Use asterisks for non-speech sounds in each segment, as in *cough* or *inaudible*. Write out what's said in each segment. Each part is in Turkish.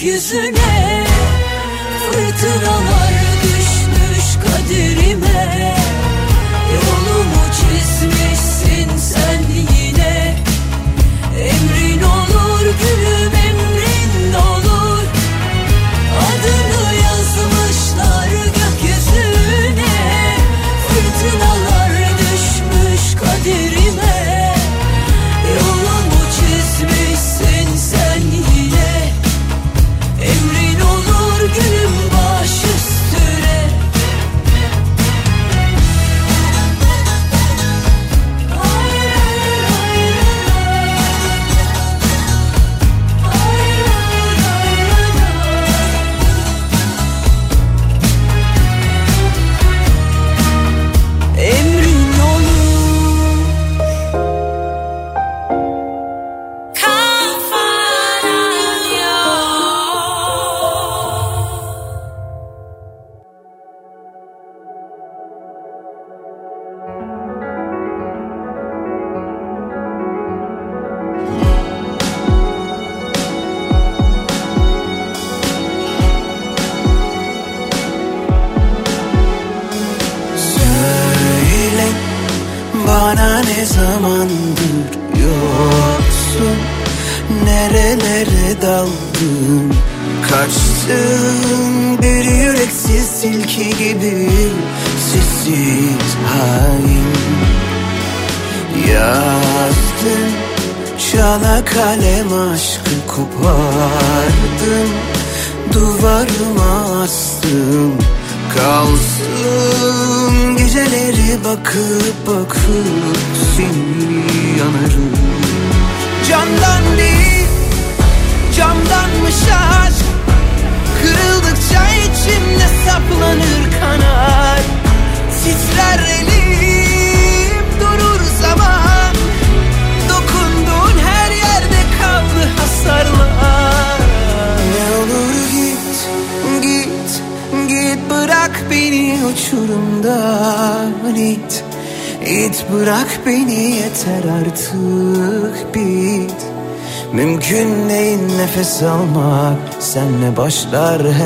gökyüzüne fırtınalar Senle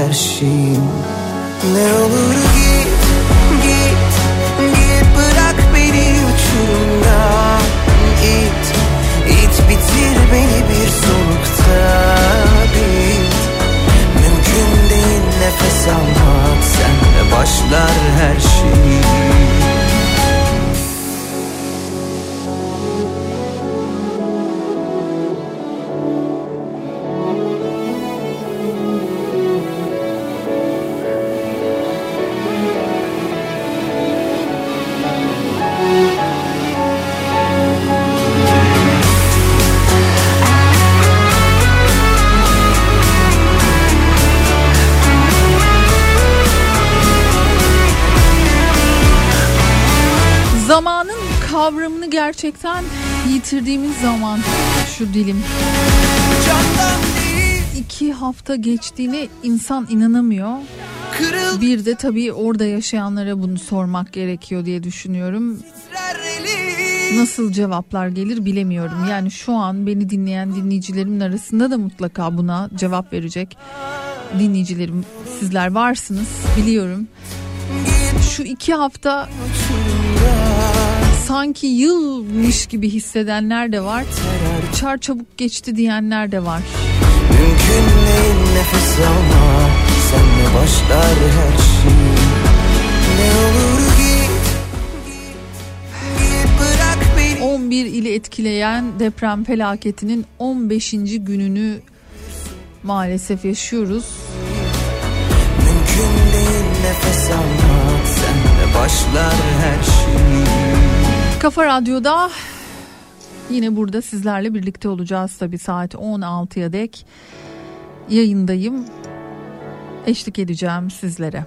gerçekten yitirdiğimiz zaman şu dilim. iki hafta geçtiğine insan inanamıyor. Bir de tabii orada yaşayanlara bunu sormak gerekiyor diye düşünüyorum. Nasıl cevaplar gelir bilemiyorum. Yani şu an beni dinleyen dinleyicilerimin arasında da mutlaka buna cevap verecek dinleyicilerim sizler varsınız biliyorum. Şu iki hafta sanki yılmış gibi hissedenler de var. Çar çabuk geçti diyenler de var. Mümkün değil nefes alma Senle başlar her şey Ne olur git Git bırak beni 11 ili etkileyen deprem felaketinin 15. gününü maalesef yaşıyoruz. Mümkün değil nefes almak Senle başlar her şey Kafa Radyo'da yine burada sizlerle birlikte olacağız tabii saat 16'ya dek yayındayım. Eşlik edeceğim sizlere.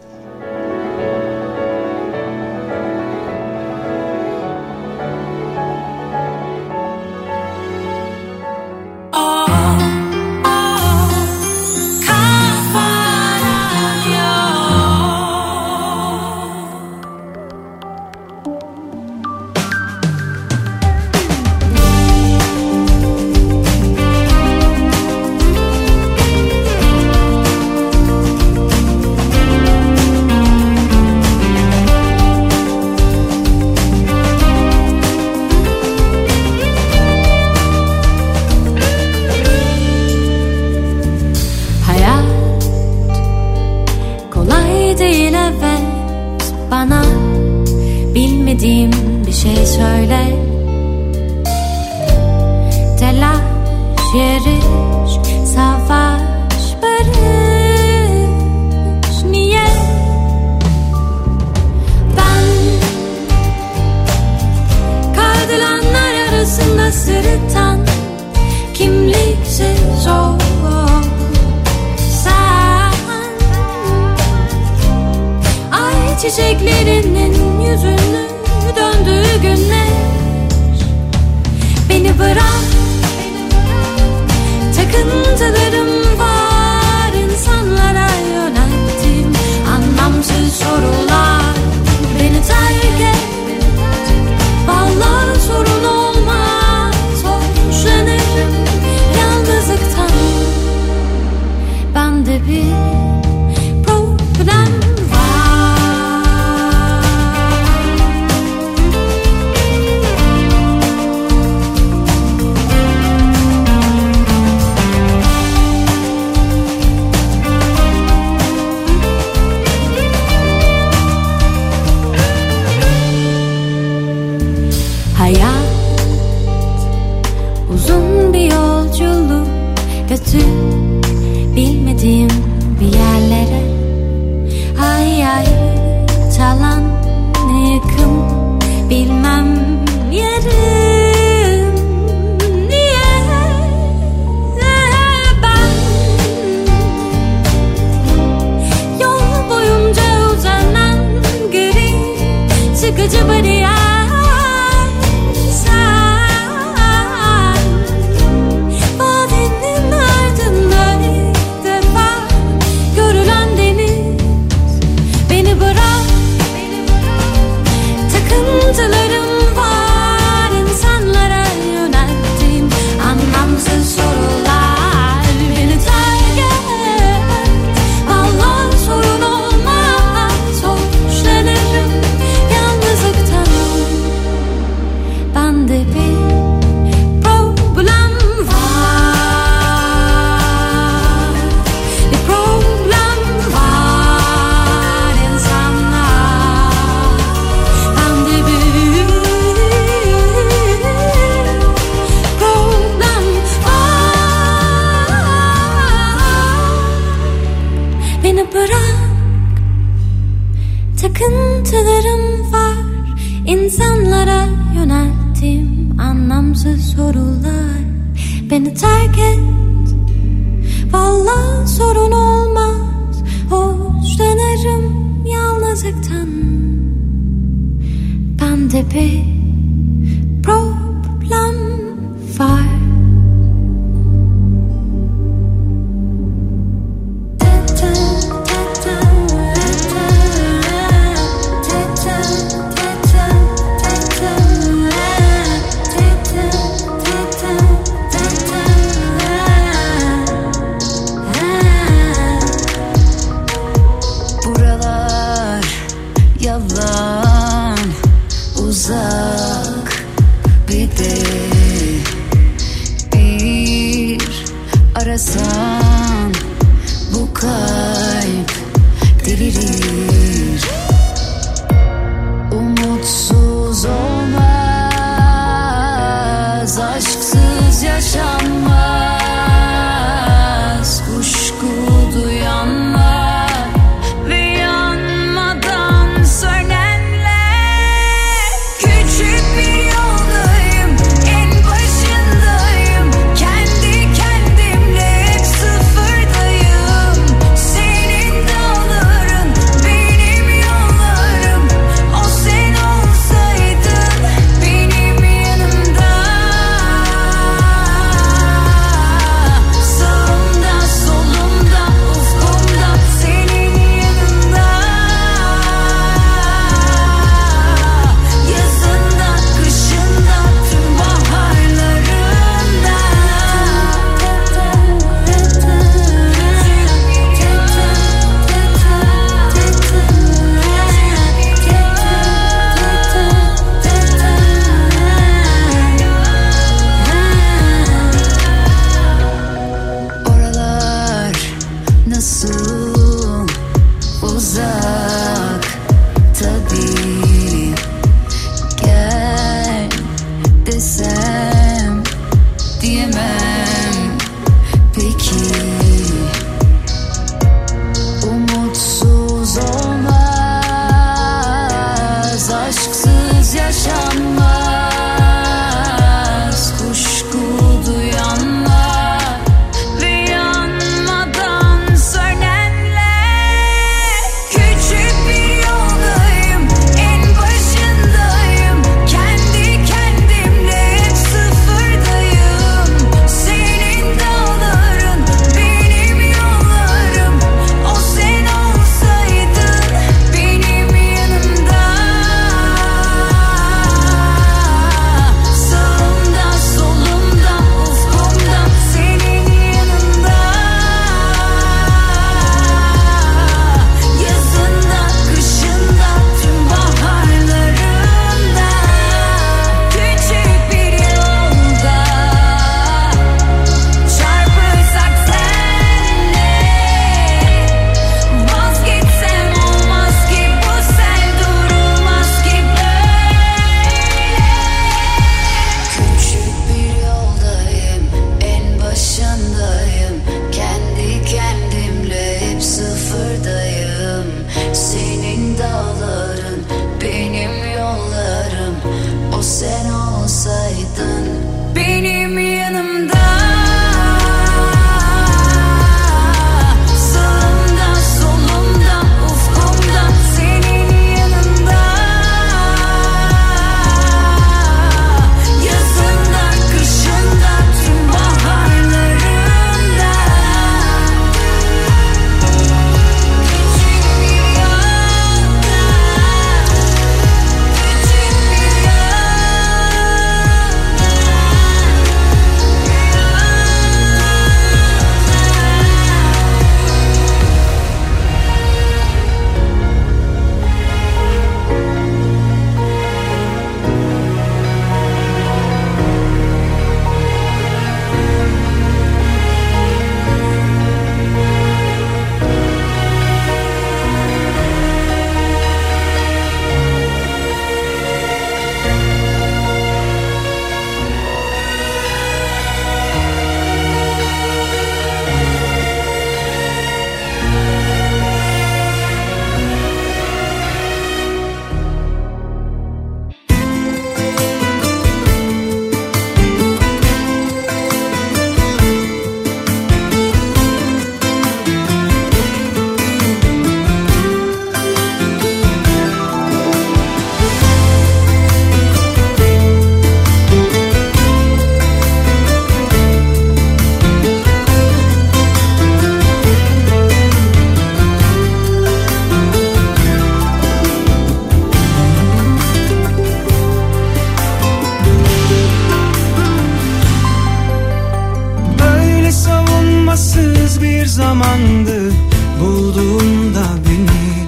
Acımasız bir zamandı bulduğunda beni.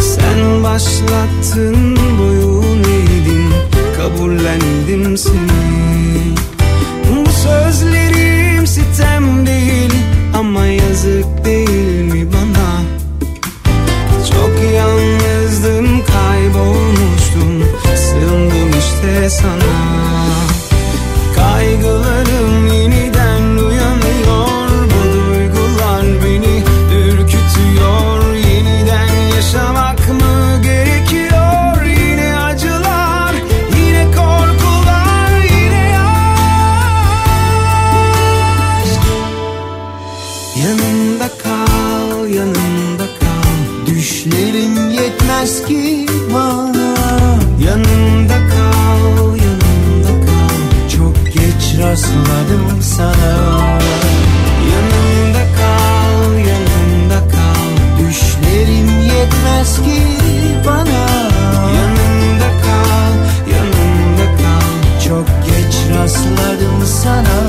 Sen başlattın boyun eğdin kabullendim seni. Bu sözlerim sitem değil ama yazık değil mi bana? Çok yalnızdım kaybolmuştum sığındım işte sana. Kaygılarım 벗어나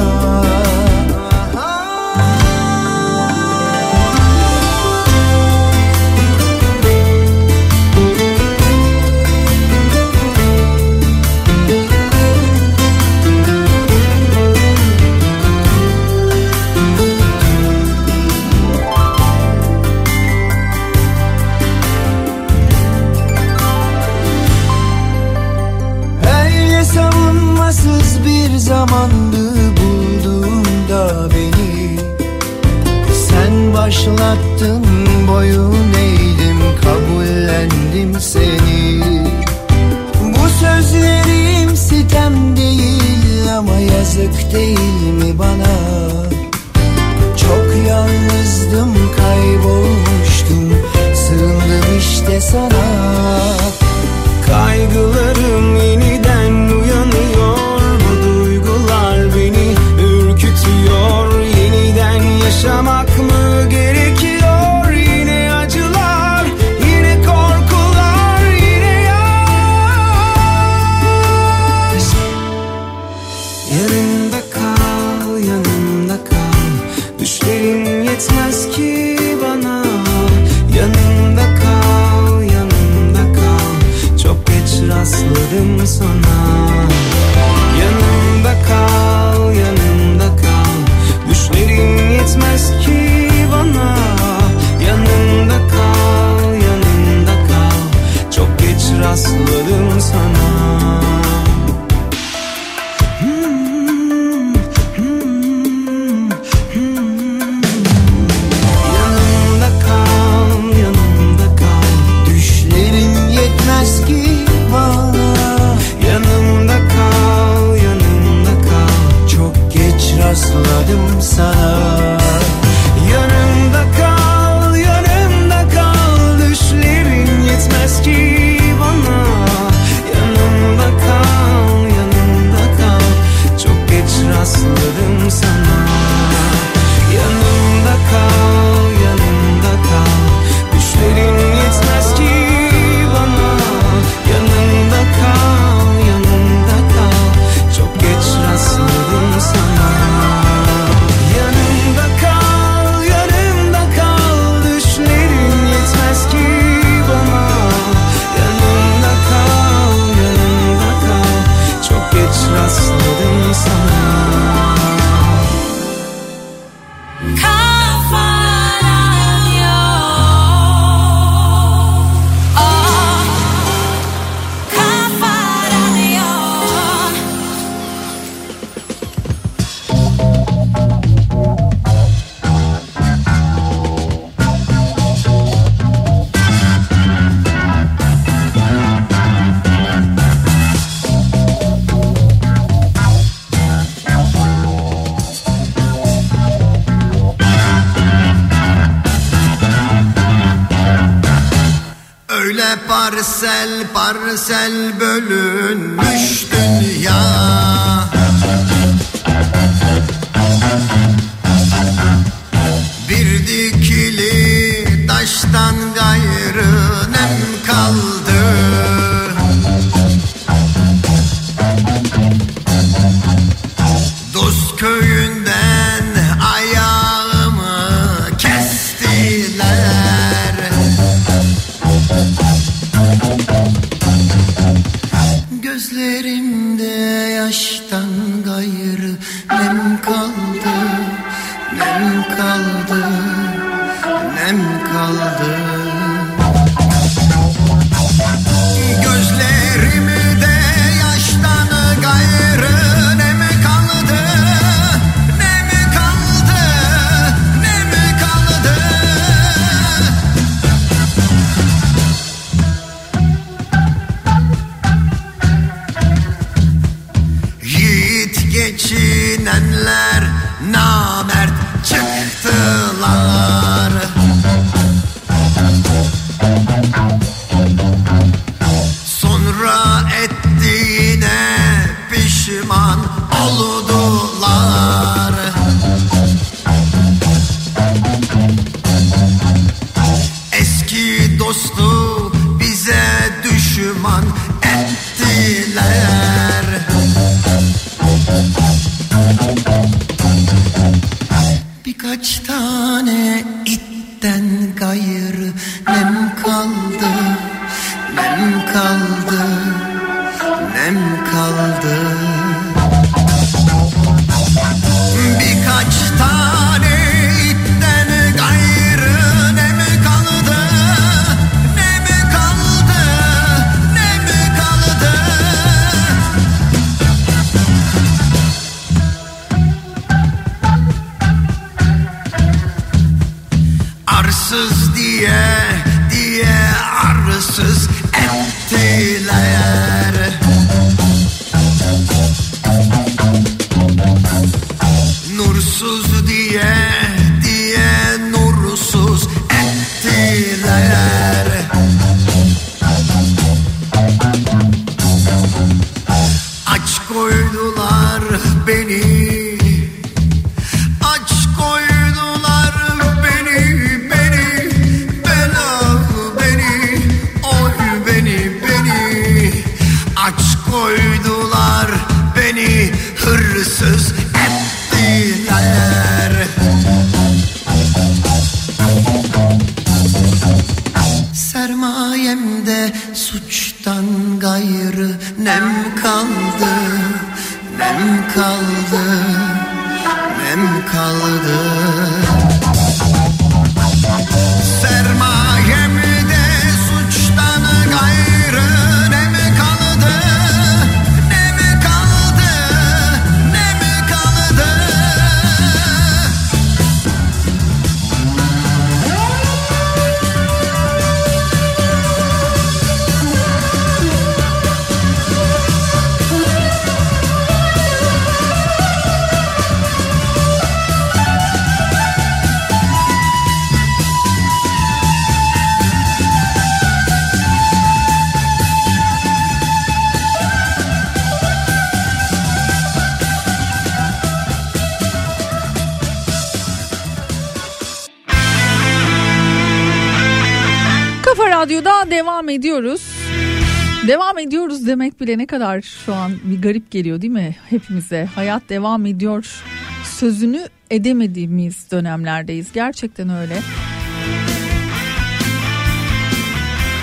bile ne kadar şu an bir garip geliyor değil mi hepimize? Hayat devam ediyor sözünü edemediğimiz dönemlerdeyiz. Gerçekten öyle.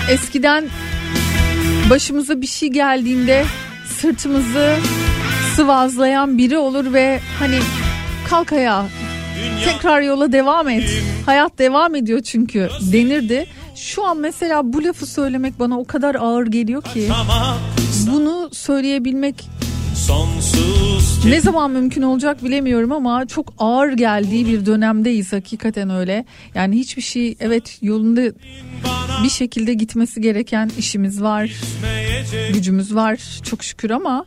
Eskiden başımıza bir şey geldiğinde sırtımızı sıvazlayan biri olur ve hani kalk ayağa tekrar yola devam et. Hayat devam ediyor çünkü denirdi. Şu an mesela bu lafı söylemek bana o kadar ağır geliyor ki bunu söyleyebilmek Sonsuz ne zaman mümkün olacak bilemiyorum ama çok ağır geldiği bir dönemdeyiz hakikaten öyle. Yani hiçbir şey evet yolunda bir şekilde gitmesi gereken işimiz var. Gücümüz var çok şükür ama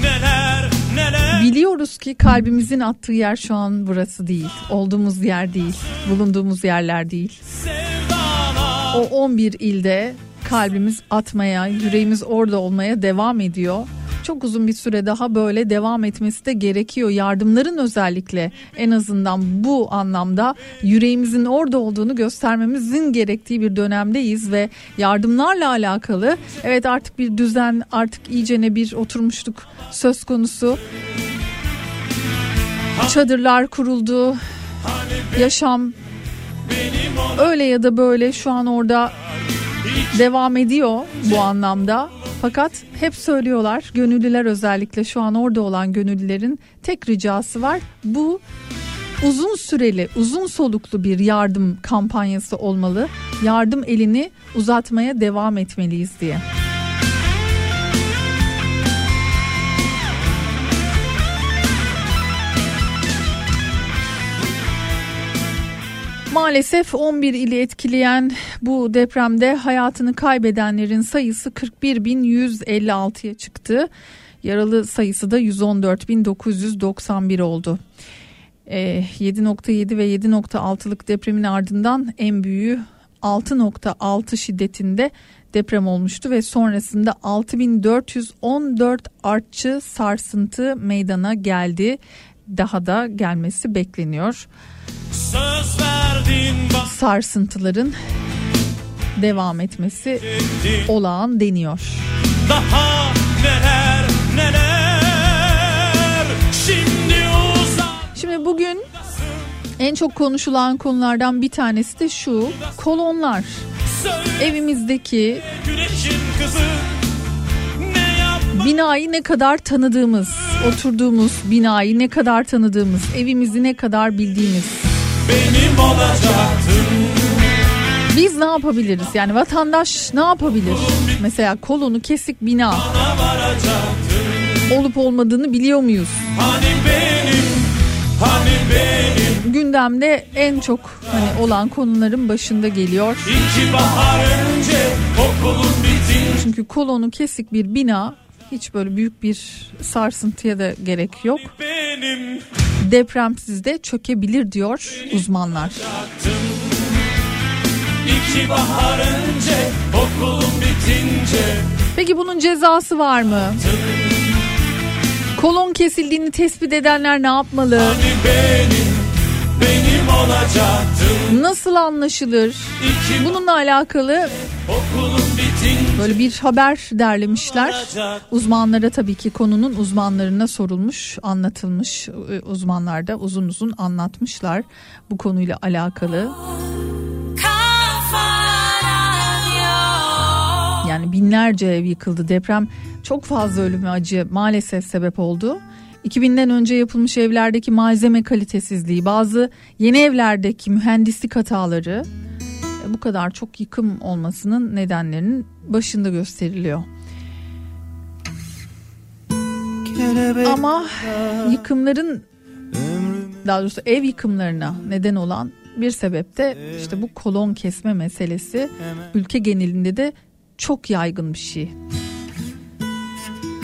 neler neler biliyoruz ki kalbimizin attığı yer şu an burası değil. Olduğumuz yer değil. Bulunduğumuz yerler değil. O 11 ilde kalbimiz atmaya, yüreğimiz orada olmaya devam ediyor. Çok uzun bir süre daha böyle devam etmesi de gerekiyor. Yardımların özellikle en azından bu anlamda yüreğimizin orada olduğunu göstermemizin gerektiği bir dönemdeyiz ve yardımlarla alakalı evet artık bir düzen artık iyicene bir oturmuşluk söz konusu. Çadırlar kuruldu. Yaşam öyle ya da böyle şu an orada devam ediyor bu anlamda. Fakat hep söylüyorlar gönüllüler özellikle şu an orada olan gönüllülerin tek ricası var. Bu uzun süreli, uzun soluklu bir yardım kampanyası olmalı. Yardım elini uzatmaya devam etmeliyiz diye. Maalesef 11 ili etkileyen bu depremde hayatını kaybedenlerin sayısı 41.156'ya çıktı. Yaralı sayısı da 114.991 oldu. Ee, 7.7 ve 7.6'lık depremin ardından en büyüğü 6.6 şiddetinde deprem olmuştu ve sonrasında 6414 artçı sarsıntı meydana geldi. Daha da gelmesi bekleniyor. Sarsıntıların devam etmesi olağan deniyor. daha neler neler Şimdi uzak Şimdi bugün en çok konuşulan konulardan bir tanesi de şu kolonlar. söyle Evimizdeki güneşin kızı binayı ne kadar tanıdığımız, oturduğumuz binayı ne kadar tanıdığımız, evimizi ne kadar bildiğimiz. benim olacaktın Biz ne yapabiliriz? Yani vatandaş ne yapabilir? Mesela kolonu kesik bina olup olmadığını biliyor muyuz? Hani benim Hani benim Gündemde en çok hani olan konuların başında geliyor. İki bahar önce okulun bitince Çünkü kolonu kesik bir bina hiç böyle büyük bir sarsıntıya da gerek yok. benim Depremsiz de çökebilir diyor uzmanlar. İki bahar önce okulun bitince Peki bunun cezası var mı? Kolon kesildiğini tespit edenler ne yapmalı? Hani benim benim olacaktın Nasıl anlaşılır? İki Bununla alakalı böyle bir haber derlemişler. Uzmanlara tabii ki konunun uzmanlarına sorulmuş, anlatılmış. Ee, Uzmanlar da uzun uzun anlatmışlar bu konuyla alakalı. Yani binlerce ev yıkıldı. Deprem çok fazla ölüm ve acı maalesef sebep oldu. 2000'den önce yapılmış evlerdeki malzeme kalitesizliği, bazı yeni evlerdeki mühendislik hataları e, bu kadar çok yıkım olmasının nedenlerinin başında gösteriliyor. Ama yıkımların daha doğrusu ev yıkımlarına neden olan bir sebep de işte bu kolon kesme meselesi ülke genelinde de çok yaygın bir şey.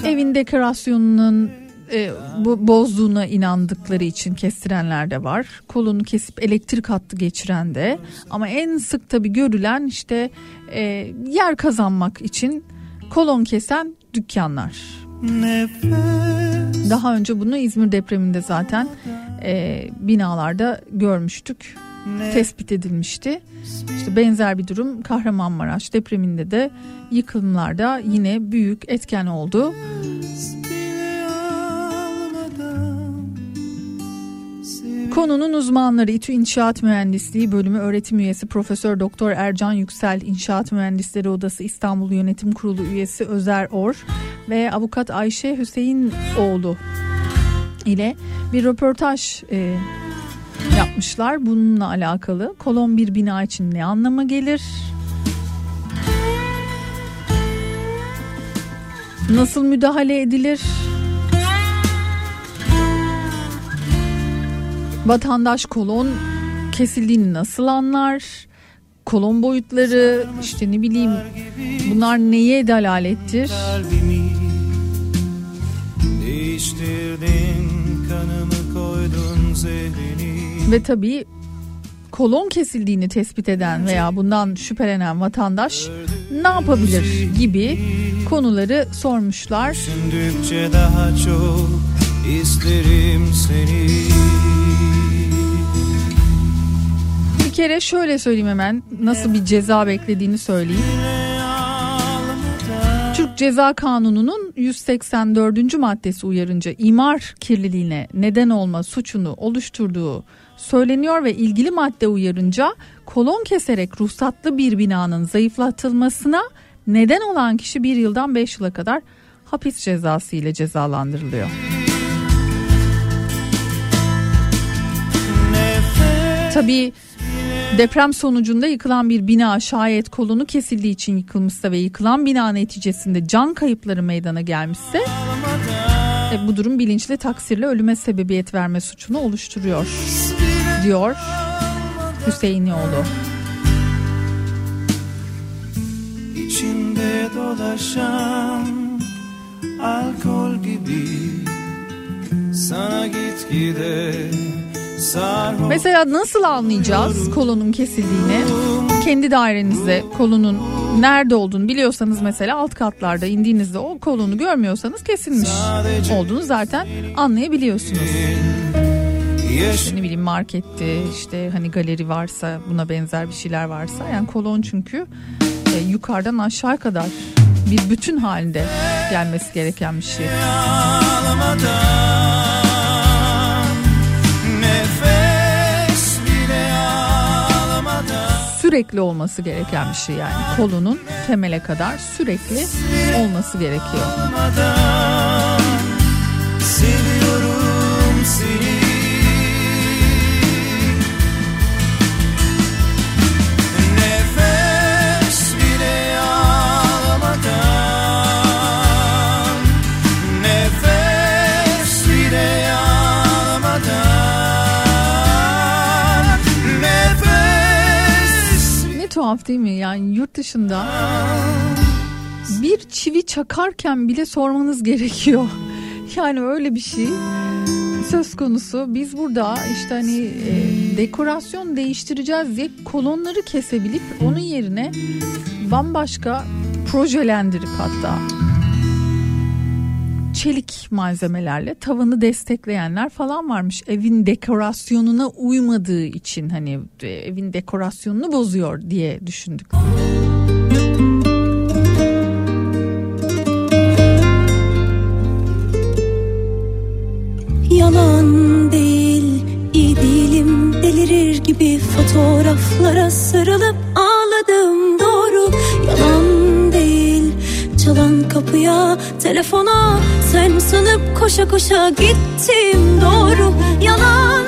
Evin dekorasyonunun e, bu bozduğuna inandıkları için kestirenler de var. Kolunu kesip elektrik hattı geçiren de. Ama en sık tabi görülen işte e, yer kazanmak için kolon kesen dükkanlar. Daha önce bunu İzmir depreminde zaten e, binalarda görmüştük. Tespit edilmişti. İşte benzer bir durum Kahramanmaraş depreminde de yıkımlarda yine büyük etken oldu. Konunun uzmanları İTÜ İnşaat Mühendisliği Bölümü öğretim üyesi Profesör Doktor Ercan Yüksel, İnşaat Mühendisleri Odası İstanbul Yönetim Kurulu üyesi Özer Or ve avukat Ayşe Hüseyinoğlu ile bir röportaj e, yapmışlar. Bununla alakalı kolon bir bina için ne anlama gelir? Nasıl müdahale edilir? Vatandaş kolon kesildiğini nasıl anlar? Kolon boyutları işte ne bileyim bunlar neye delalettir? Kalbimi değiştirdin kanımı koydun zehrini Ve tabii kolon kesildiğini tespit eden veya bundan şüphelenen vatandaş ne yapabilir gibi konuları sormuşlar. Düşündükçe daha çok isterim seni kere şöyle söyleyeyim hemen nasıl bir ceza beklediğini söyleyeyim. Türk Ceza Kanunu'nun 184. maddesi uyarınca imar kirliliğine neden olma suçunu oluşturduğu söyleniyor ve ilgili madde uyarınca kolon keserek ruhsatlı bir binanın zayıflatılmasına neden olan kişi bir yıldan 5 yıla kadar hapis cezası ile cezalandırılıyor. Tabii deprem sonucunda yıkılan bir bina şayet kolonu kesildiği için yıkılmışsa ve yıkılan bina neticesinde can kayıpları meydana gelmişse e, bu durum bilinçli taksirle ölüme sebebiyet verme suçunu oluşturuyor diyor Hüseyinoğlu. İçinde dolaşan alkol gibi sana git gide Mesela nasıl anlayacağız kolonun kesildiğini? Kendi dairenizde kolonun nerede olduğunu biliyorsanız mesela alt katlarda indiğinizde o kolonu görmüyorsanız kesilmiş olduğunu zaten anlayabiliyorsunuz. İşte ne bileyim markette işte hani galeri varsa buna benzer bir şeyler varsa yani kolon çünkü e, yukarıdan aşağı kadar bir bütün halinde gelmesi gereken bir şey. ağlamadan Sürekli olması gereken bir şey yani kolonun temele kadar sürekli olması gerekiyor. Tuhaf değil mi yani yurt dışında bir çivi çakarken bile sormanız gerekiyor. *laughs* Yani öyle bir şey söz konusu. Biz burada işte hani e, dekorasyon değiştireceğiz diye kolonları kesebilip onun yerine bambaşka projelendirip hatta çelik malzemelerle tavanı destekleyenler falan varmış. Evin dekorasyonuna uymadığı için hani e, evin dekorasyonunu bozuyor diye düşündük. Yalan değil, iyi değilim Delirir gibi fotoğraflara sarılıp telefona. Sen sanıp koşa koşa gittim doğru Yalan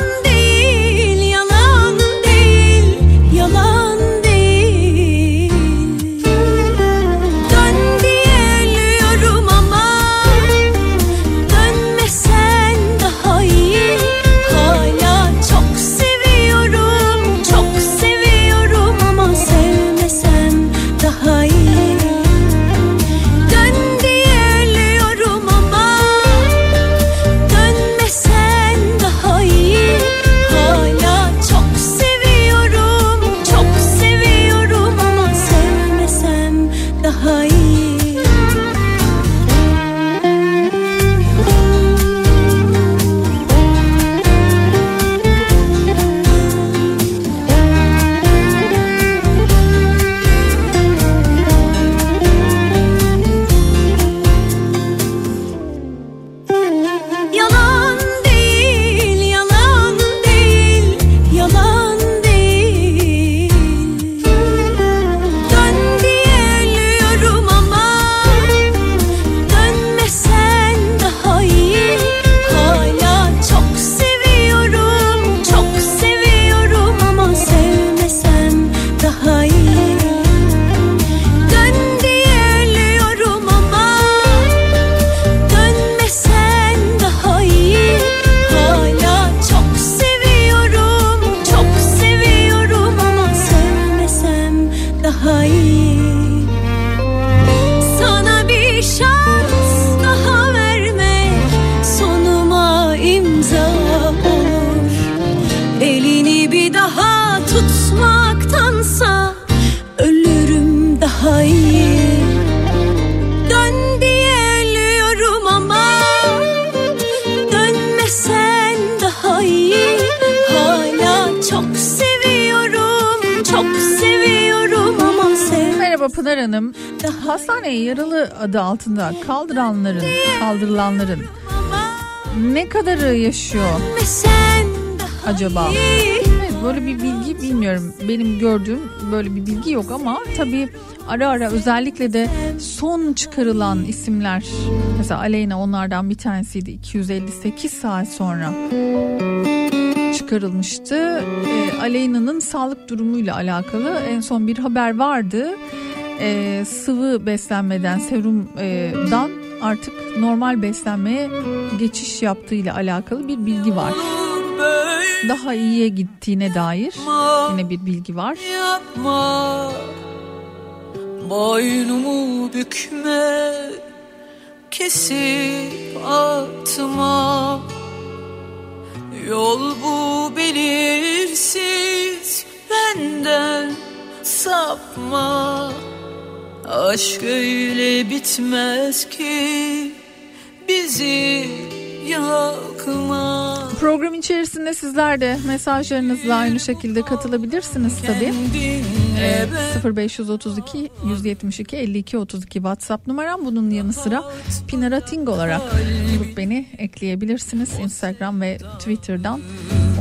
kadarı yaşıyor acaba? Evet, böyle bir bilgi bilmiyorum. Benim gördüğüm böyle bir bilgi yok ama tabii ara ara özellikle de son çıkarılan isimler mesela Aleyna onlardan bir tanesiydi 258 saat sonra çıkarılmıştı. Ee, Aleyna'nın sağlık durumuyla alakalı en son bir haber vardı. Ee, sıvı beslenmeden serumdan artık normal beslenmeye geçiş yaptığıyla alakalı bir bilgi var. Daha iyiye gittiğine dair yine bir bilgi var. yapma. Boynumu bükme. Kesip atma. Yol bu belirsiz. Benden sapma. Aşk öyle bitmez ki bizi yakma Program içerisinde sizler de mesajlarınızla aynı şekilde katılabilirsiniz tabii. Ee, 0532 172 52 32 WhatsApp numaram bunun yanı sıra Pinarating olarak bulup beni ekleyebilirsiniz Instagram ve Twitter'dan.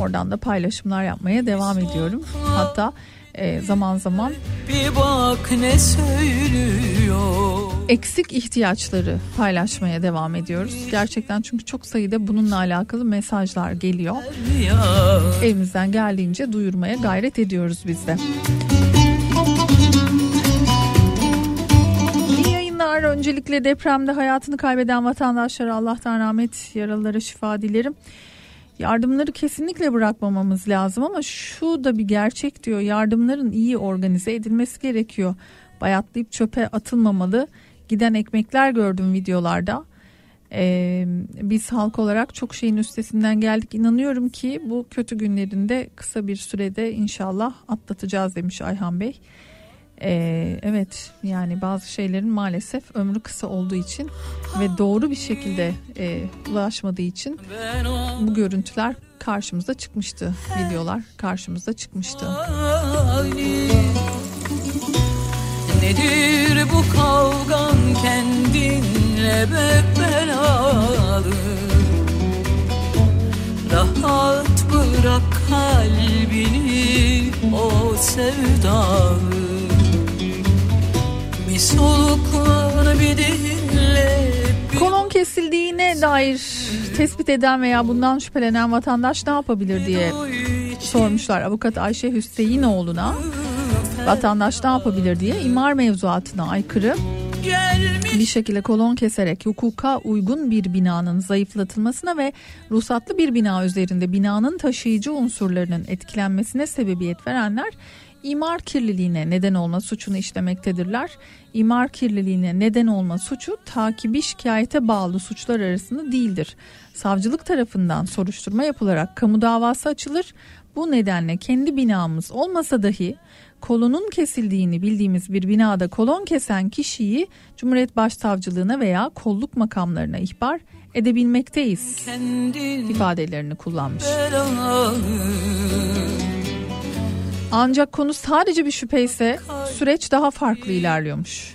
Oradan da paylaşımlar yapmaya devam ediyorum. Hatta e, zaman zaman Bir bak ne söylüyor eksik ihtiyaçları paylaşmaya devam ediyoruz. Gerçekten çünkü çok sayıda bununla alakalı mesajlar geliyor. Elimizden geldiğince duyurmaya gayret ediyoruz biz de. Yayınlar. Öncelikle depremde hayatını kaybeden vatandaşlara Allah'tan rahmet, yaralılara şifa dilerim. Yardımları kesinlikle bırakmamamız lazım ama şu da bir gerçek diyor. Yardımların iyi organize edilmesi gerekiyor. Bayatlayıp çöpe atılmamalı. Giden ekmekler gördüm videolarda. Ee, biz halk olarak çok şeyin üstesinden geldik. İnanıyorum ki bu kötü günlerinde kısa bir sürede inşallah atlatacağız demiş Ayhan Bey. Ee, evet yani bazı şeylerin maalesef ömrü kısa olduğu için ve doğru bir şekilde e, ulaşmadığı için bu görüntüler karşımıza çıkmıştı. Videolar karşımıza çıkmıştı. Nedir bu kavgan kendinle be belalı Rahat bırak kalbini o sevdalı Kolon kesildiğine dair tespit eden veya bundan şüphelenen vatandaş ne yapabilir diye sormuşlar avukat Ayşe Hüseyinoğlu'na. Vatandaş ne yapabilir diye imar mevzuatına aykırı bir şekilde kolon keserek hukuka uygun bir binanın zayıflatılmasına ve ruhsatlı bir bina üzerinde binanın taşıyıcı unsurlarının etkilenmesine sebebiyet verenler imar kirliliğine neden olma suçunu işlemektedirler. İmar kirliliğine neden olma suçu takibi şikayete bağlı suçlar arasında değildir. Savcılık tarafından soruşturma yapılarak kamu davası açılır. Bu nedenle kendi binamız olmasa dahi kolonun kesildiğini bildiğimiz bir binada kolon kesen kişiyi Cumhuriyet Başsavcılığına veya kolluk makamlarına ihbar edebilmekteyiz kendin ifadelerini kullanmış. belalı Ancak konu sadece bir şüphe ise süreç daha farklı ilerliyormuş.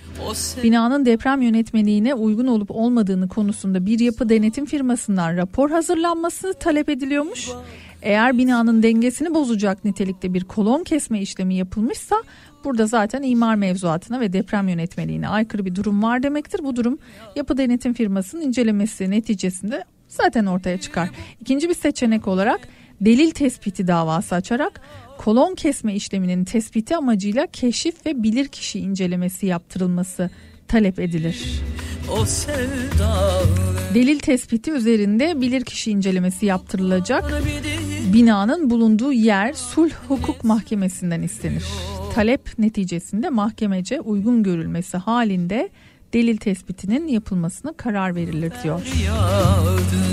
Binanın deprem yönetmeliğine uygun olup olmadığını konusunda bir yapı denetim firmasından rapor hazırlanması talep ediliyormuş. Eğer binanın dengesini bozacak nitelikte bir kolon kesme işlemi yapılmışsa burada zaten imar mevzuatına ve deprem yönetmeliğine aykırı bir durum var demektir. Bu durum yapı denetim firmasının incelemesi neticesinde zaten ortaya çıkar. İkinci bir seçenek olarak delil tespiti davası açarak kolon kesme işleminin tespiti amacıyla keşif ve bilirkişi incelemesi yaptırılması talep edilir. Delil tespiti üzerinde bilirkişi incelemesi yaptırılacak. Binanın bulunduğu yer Sulh Hukuk Mahkemesi'nden istenir. Talep neticesinde mahkemece uygun görülmesi halinde delil tespitinin yapılmasına karar verilir diyor. yağdı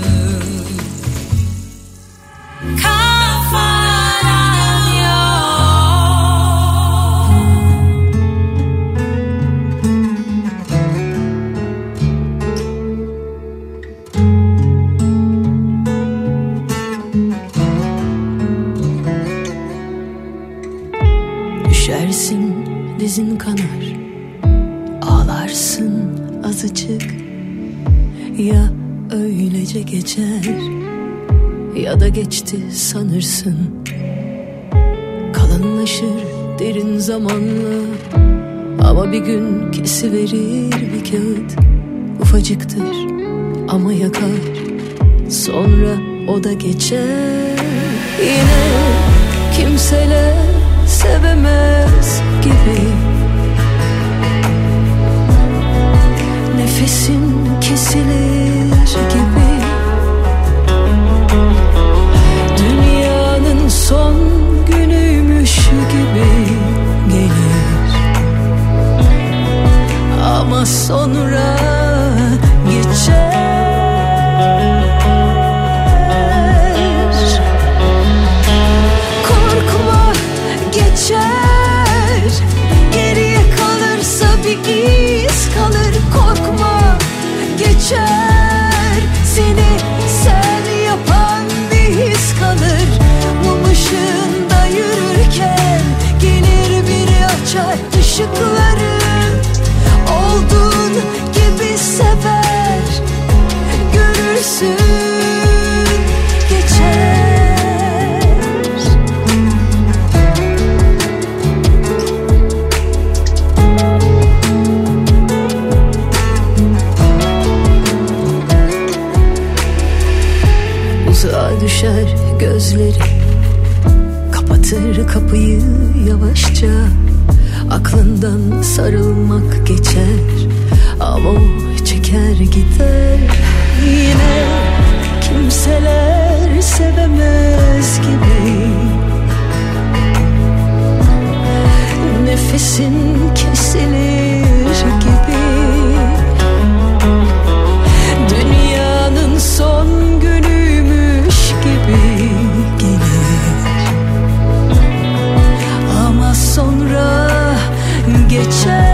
azıcık Ya öylece geçer Ya da geçti sanırsın. Kalınlaşır derin zamanla Ama bir gün kesiverir bir kağıt. Ufacıktır ama yakar Sonra o da geçer. Yine kimseler sevemez gibi Nefesin kesilir gibi. Dünyanın son günüymüş gibi gelir. Ama sonra geçer geçer Seni sen yapan bir his kalır. Bu ışık kapıyı yavaşça Aklından sarılmak geçer. Ama o çeker gider. Yine kimseler sevemez gibi. Nefesin kesilir gibi. Dünyanın son creature.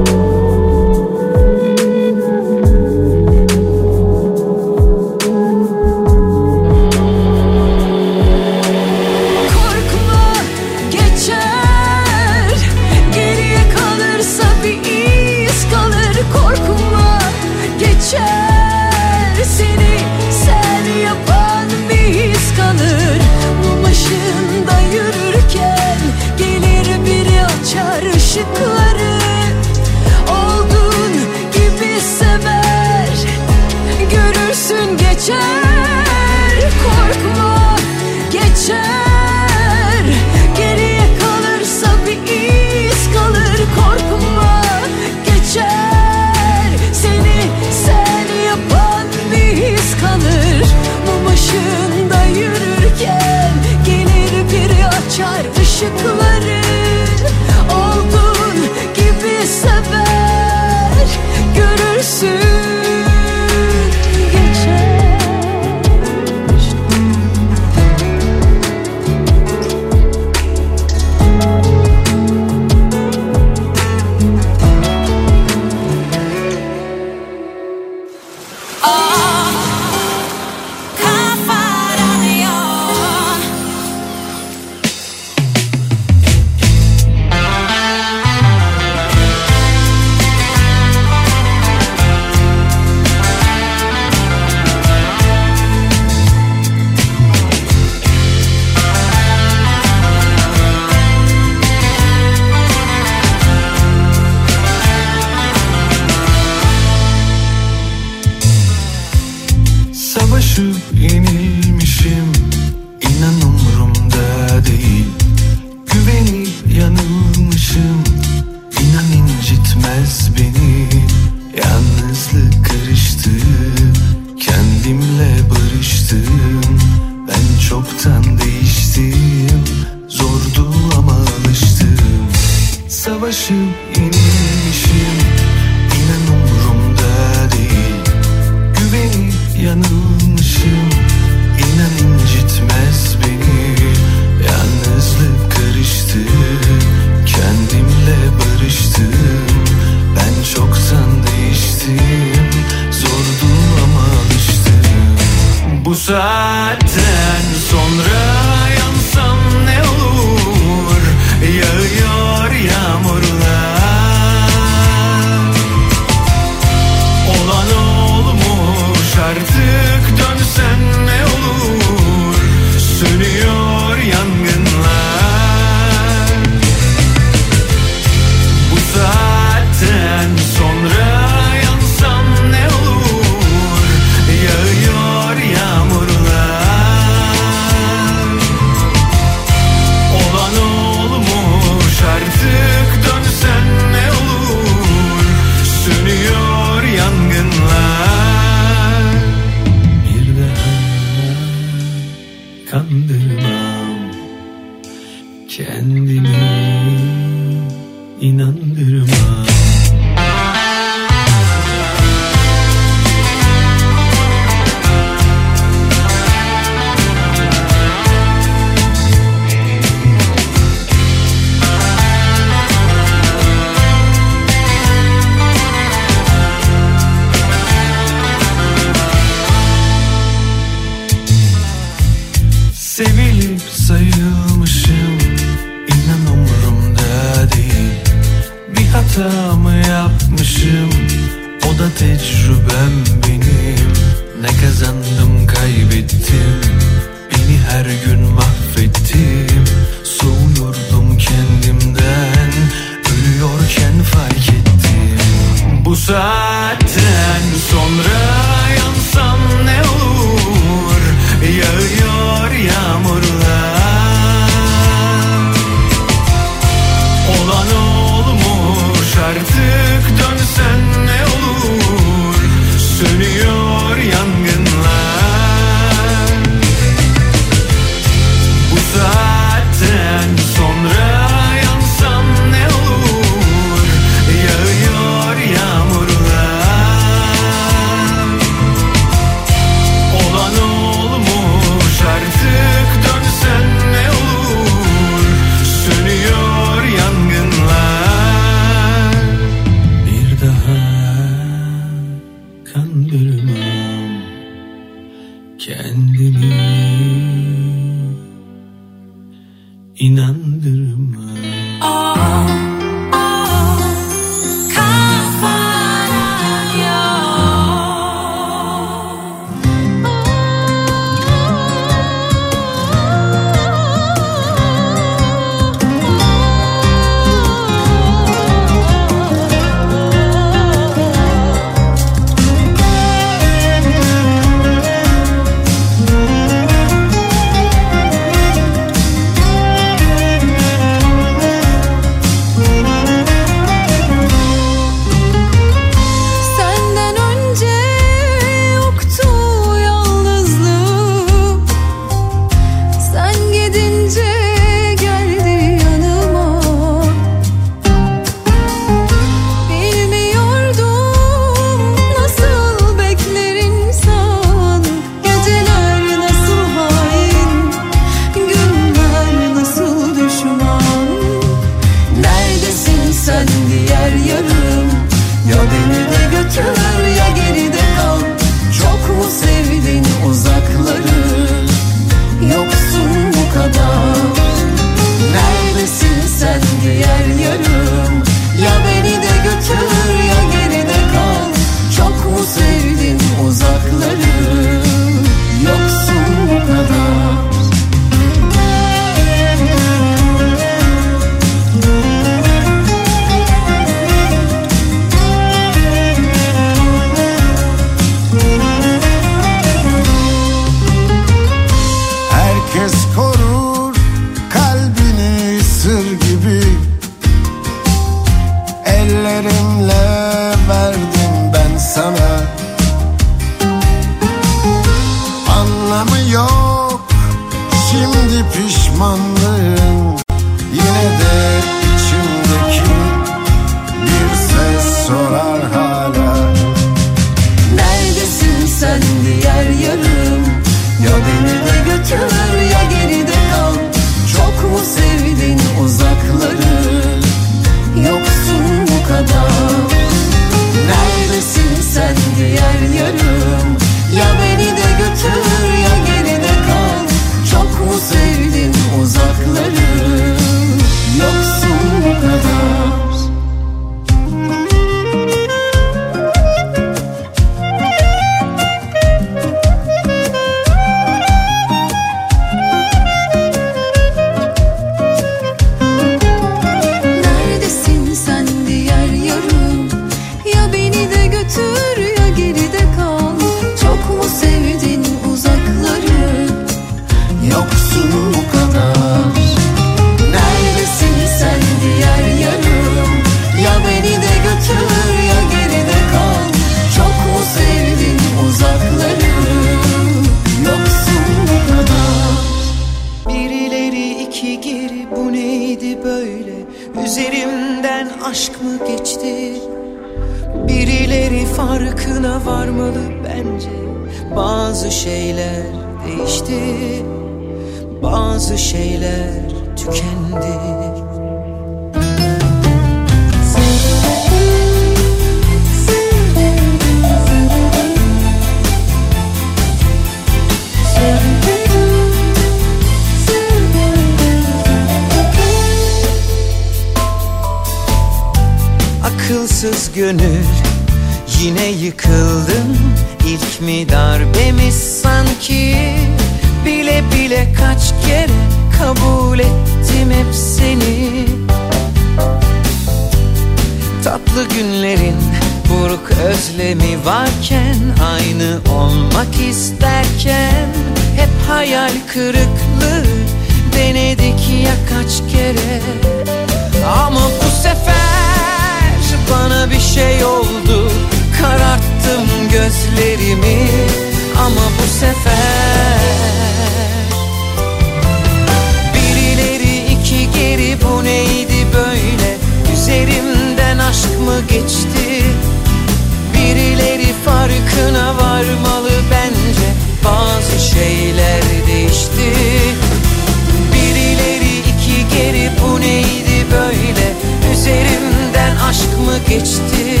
Geçti.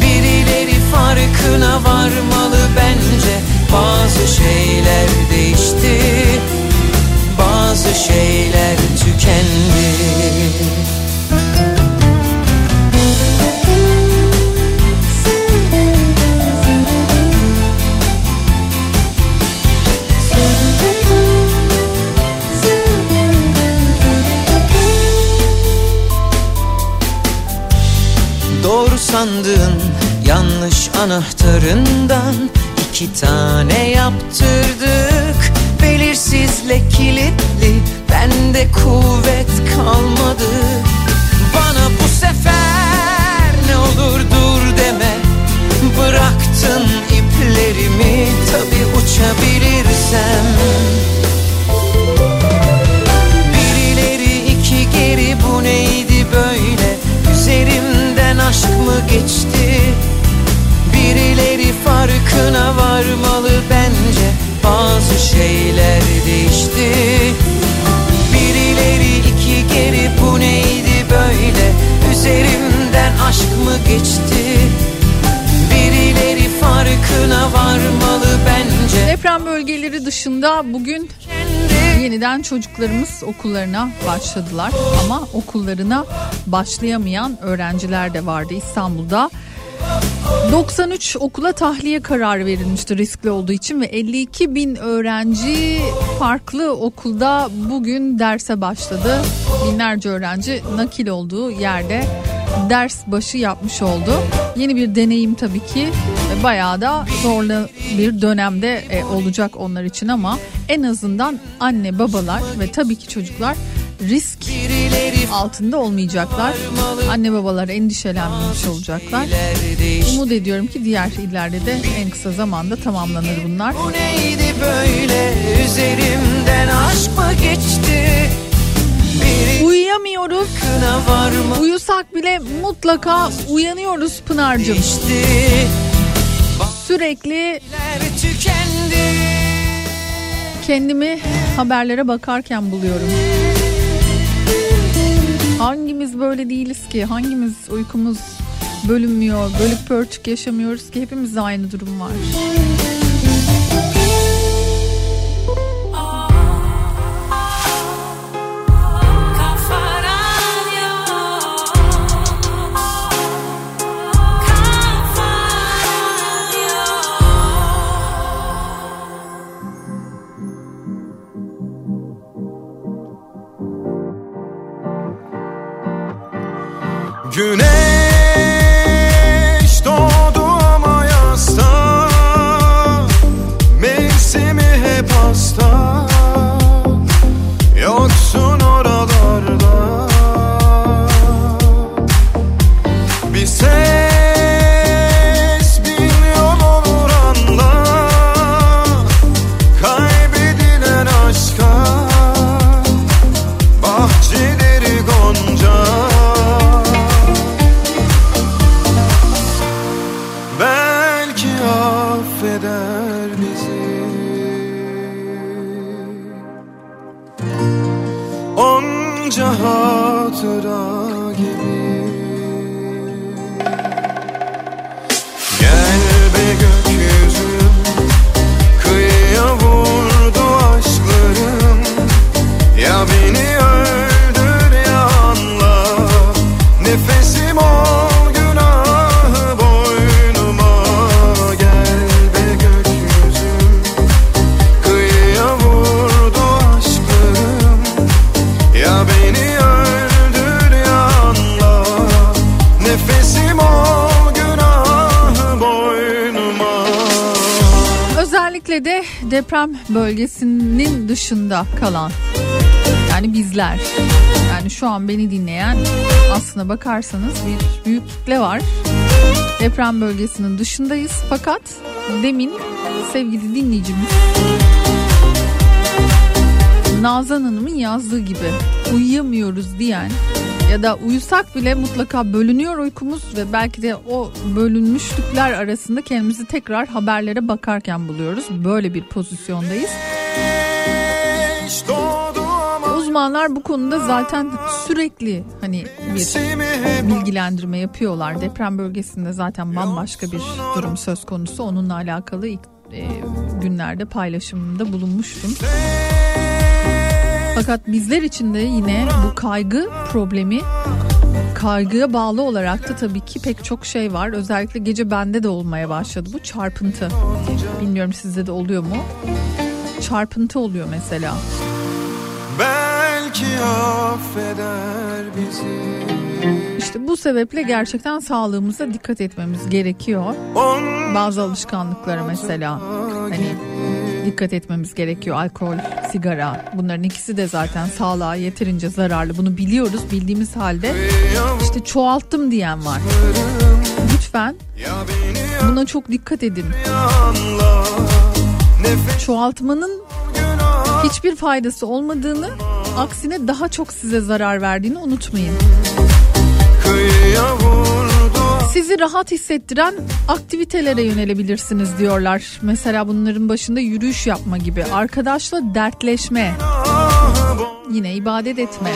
Birileri farkına varmalı bence. Bazı şeyler değişti. Bazı şeyler anahtarından iki tane dışında bugün yeniden çocuklarımız okullarına başladılar ama okullarına başlayamayan öğrenciler de vardı İstanbul'da. 93 okula tahliye kararı verilmişti riskli olduğu için ve 52 bin öğrenci farklı okulda bugün derse başladı. Binlerce öğrenci nakil olduğu yerde ders başı yapmış oldu. Yeni bir deneyim tabii ki bayağı da zorlu bir dönemde e, olacak onlar için ama en azından anne babalar ve tabii ki çocuklar risk altında olmayacaklar. Anne babalar endişelenmemiş olacaklar. Umut ediyorum ki diğer illerde de en kısa zamanda tamamlanır bunlar. Bu neydi böyle üzerimden aşk mı geçti Uyuyamıyoruz. Uyusak bile mutlaka uyanıyoruz Pınar'cığım. Tükendi kendimi haberlere bakarken buluyorum. Hangimiz böyle değiliz ki? Hangimiz uykumuz bölünmüyor, bölük pörçük yaşamıyoruz ki? Hepimizde aynı durum var. Güneş deprem bölgesinin dışında kalan yani bizler yani şu an beni dinleyen aslına bakarsanız bir büyük kitle var. Deprem bölgesinin dışındayız fakat demin sevgili dinleyicimiz Nazan Hanım'ın yazdığı gibi uyuyamıyoruz diyen ya da uyusak bile mutlaka bölünüyor uykumuz ve belki de o bölünmüşlükler arasında kendimizi tekrar haberlere bakarken buluyoruz. Böyle bir pozisyondayız. Uzmanlar bu konuda zaten sürekli hani bir bilgilendirme yapıyorlar. Deprem bölgesinde zaten bambaşka bir durum söz konusu. Onunla alakalı ilk e, günlerde paylaşımında bulunmuştum. Fakat bizler için de yine bu kaygı problemi kaygıya bağlı olarak da tabii ki pek çok şey var. Özellikle gece bende de olmaya başladı bu çarpıntı. Bilmiyorum sizde de oluyor mu? Çarpıntı oluyor mesela. Belki affeder bizi İşte bu sebeple gerçekten sağlığımıza dikkat etmemiz gerekiyor. Bazı alışkanlıklara mesela hani dikkat etmemiz gerekiyor. Alkol, sigara bunların ikisi de zaten sağlığa yeterince zararlı. Bunu biliyoruz. Bildiğimiz halde işte çoğalttım diyen var. Lütfen buna çok dikkat edin. Çoğaltmanın hiçbir faydası olmadığını, aksine daha çok size zarar verdiğini unutmayın. kıyıya vurdu Sizi rahat hissettiren aktivitelere yönelebilirsiniz diyorlar. Mesela bunların başında yürüyüş yapma gibi, arkadaşla dertleşme, yine ibadet etme.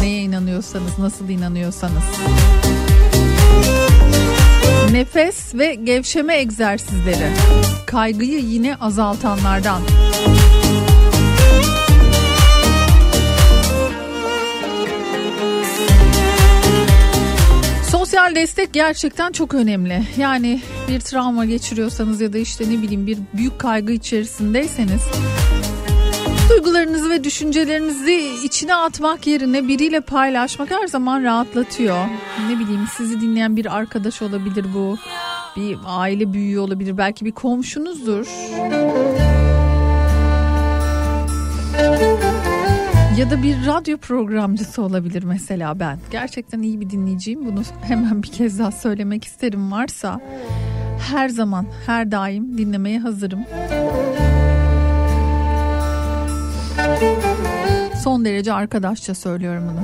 Neye inanıyorsanız, nasıl inanıyorsanız. Nefes ve gevşeme egzersizleri. Kaygıyı yine azaltanlardan. Sosyal destek gerçekten çok önemli. Yani bir travma geçiriyorsanız ya da işte ne bileyim bir büyük kaygı içerisindeyseniz duygularınızı ve düşüncelerinizi içine atmak yerine biriyle paylaşmak her zaman rahatlatıyor. Ne bileyim sizi dinleyen bir arkadaş olabilir bu. Bir aile büyüğü olabilir. Belki bir komşunuzdur. Ya da bir radyo programcısı olabilir mesela ben. Gerçekten iyi bir dinleyiciyim. Bunu hemen bir kez daha söylemek isterim varsa. Her zaman, her daim dinlemeye hazırım. Son derece arkadaşça söylüyorum bunu.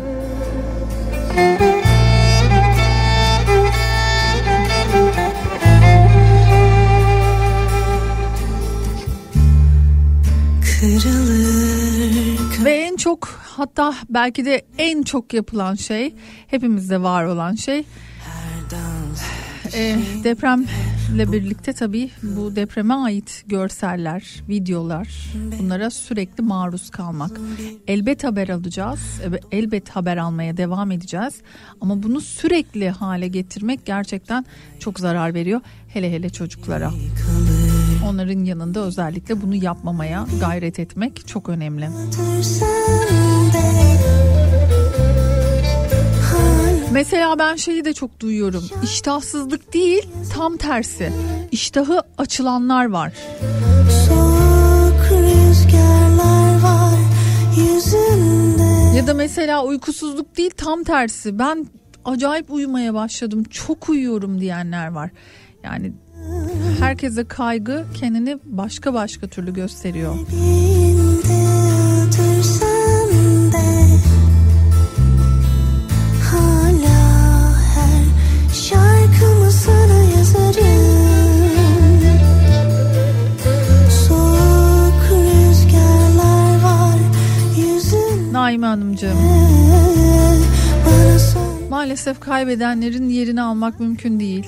Kırılır Ve en çok hatta belki de en çok yapılan şey hepimizde var olan şey e, depremle birlikte tabii bu depreme ait görseller, videolar bunlara sürekli maruz kalmak. Elbet haber alacağız, ebe- elbet haber almaya devam edeceğiz ama bunu sürekli hale getirmek gerçekten çok zarar veriyor hele hele çocuklara. Onların yanında özellikle bunu yapmamaya gayret etmek çok önemli. Mesela ben şeyi de çok duyuyorum. İştahsızlık değil, tam tersi. İştahı açılanlar var. Var Ya da mesela uykusuzluk değil, tam tersi. Ben acayip uyumaya başladım, çok uyuyorum diyenler var. Yani herkese kaygı kendini başka başka türlü gösteriyor. Naime Hanımcığım Maalesef kaybedenlerin yerini almak mümkün değil.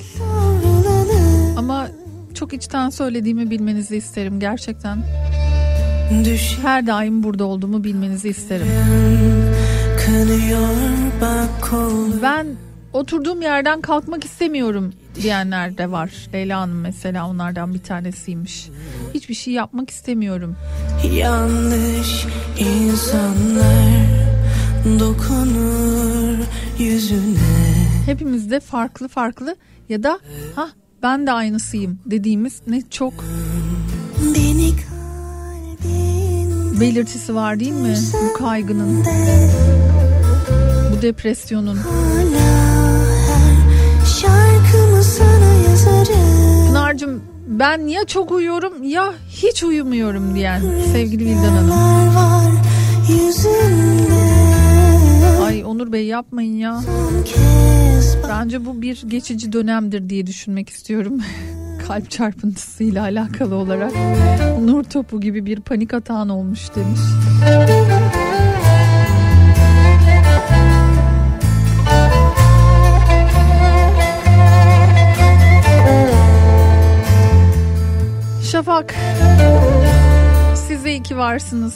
Ama çok içten söylediğimi bilmenizi isterim gerçekten. Her daim burada olduğumu bilmenizi isterim. Ben oturduğum yerden kalkmak istemiyorum diyenler de var. Leyla Hanım mesela onlardan bir tanesiymiş. Hiçbir şey yapmak istemiyorum. Yanlış insanlar dokunur yüzüne Hepimizde farklı farklı ya da ha ben de aynısıyım dediğimiz ne çok belirtisi var değil mi? Bu kaygının, bu depresyonun. Pınar'cığım ben ya çok uyuyorum ya hiç uyumuyorum diyen sevgili Vildan Hanım. var yüzünde Ay Onur Bey yapmayın ya. Bence bu bir geçici dönemdir diye düşünmek istiyorum. *laughs* Kalp çarpıntısıyla alakalı olarak. Nur topu gibi bir panik atağın olmuş demiş. Şafak siz de iyi ki varsınız.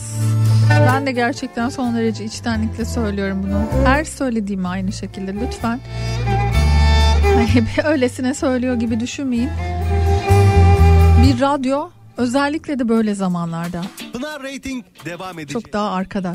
Ben de gerçekten son derece içtenlikle söylüyorum bunu. Her söylediğimi aynı şekilde lütfen. *laughs* Öylesine söylüyor gibi düşünmeyin. Bir radyo özellikle de böyle zamanlarda Pınar Rating devam edecek. çok daha arkada.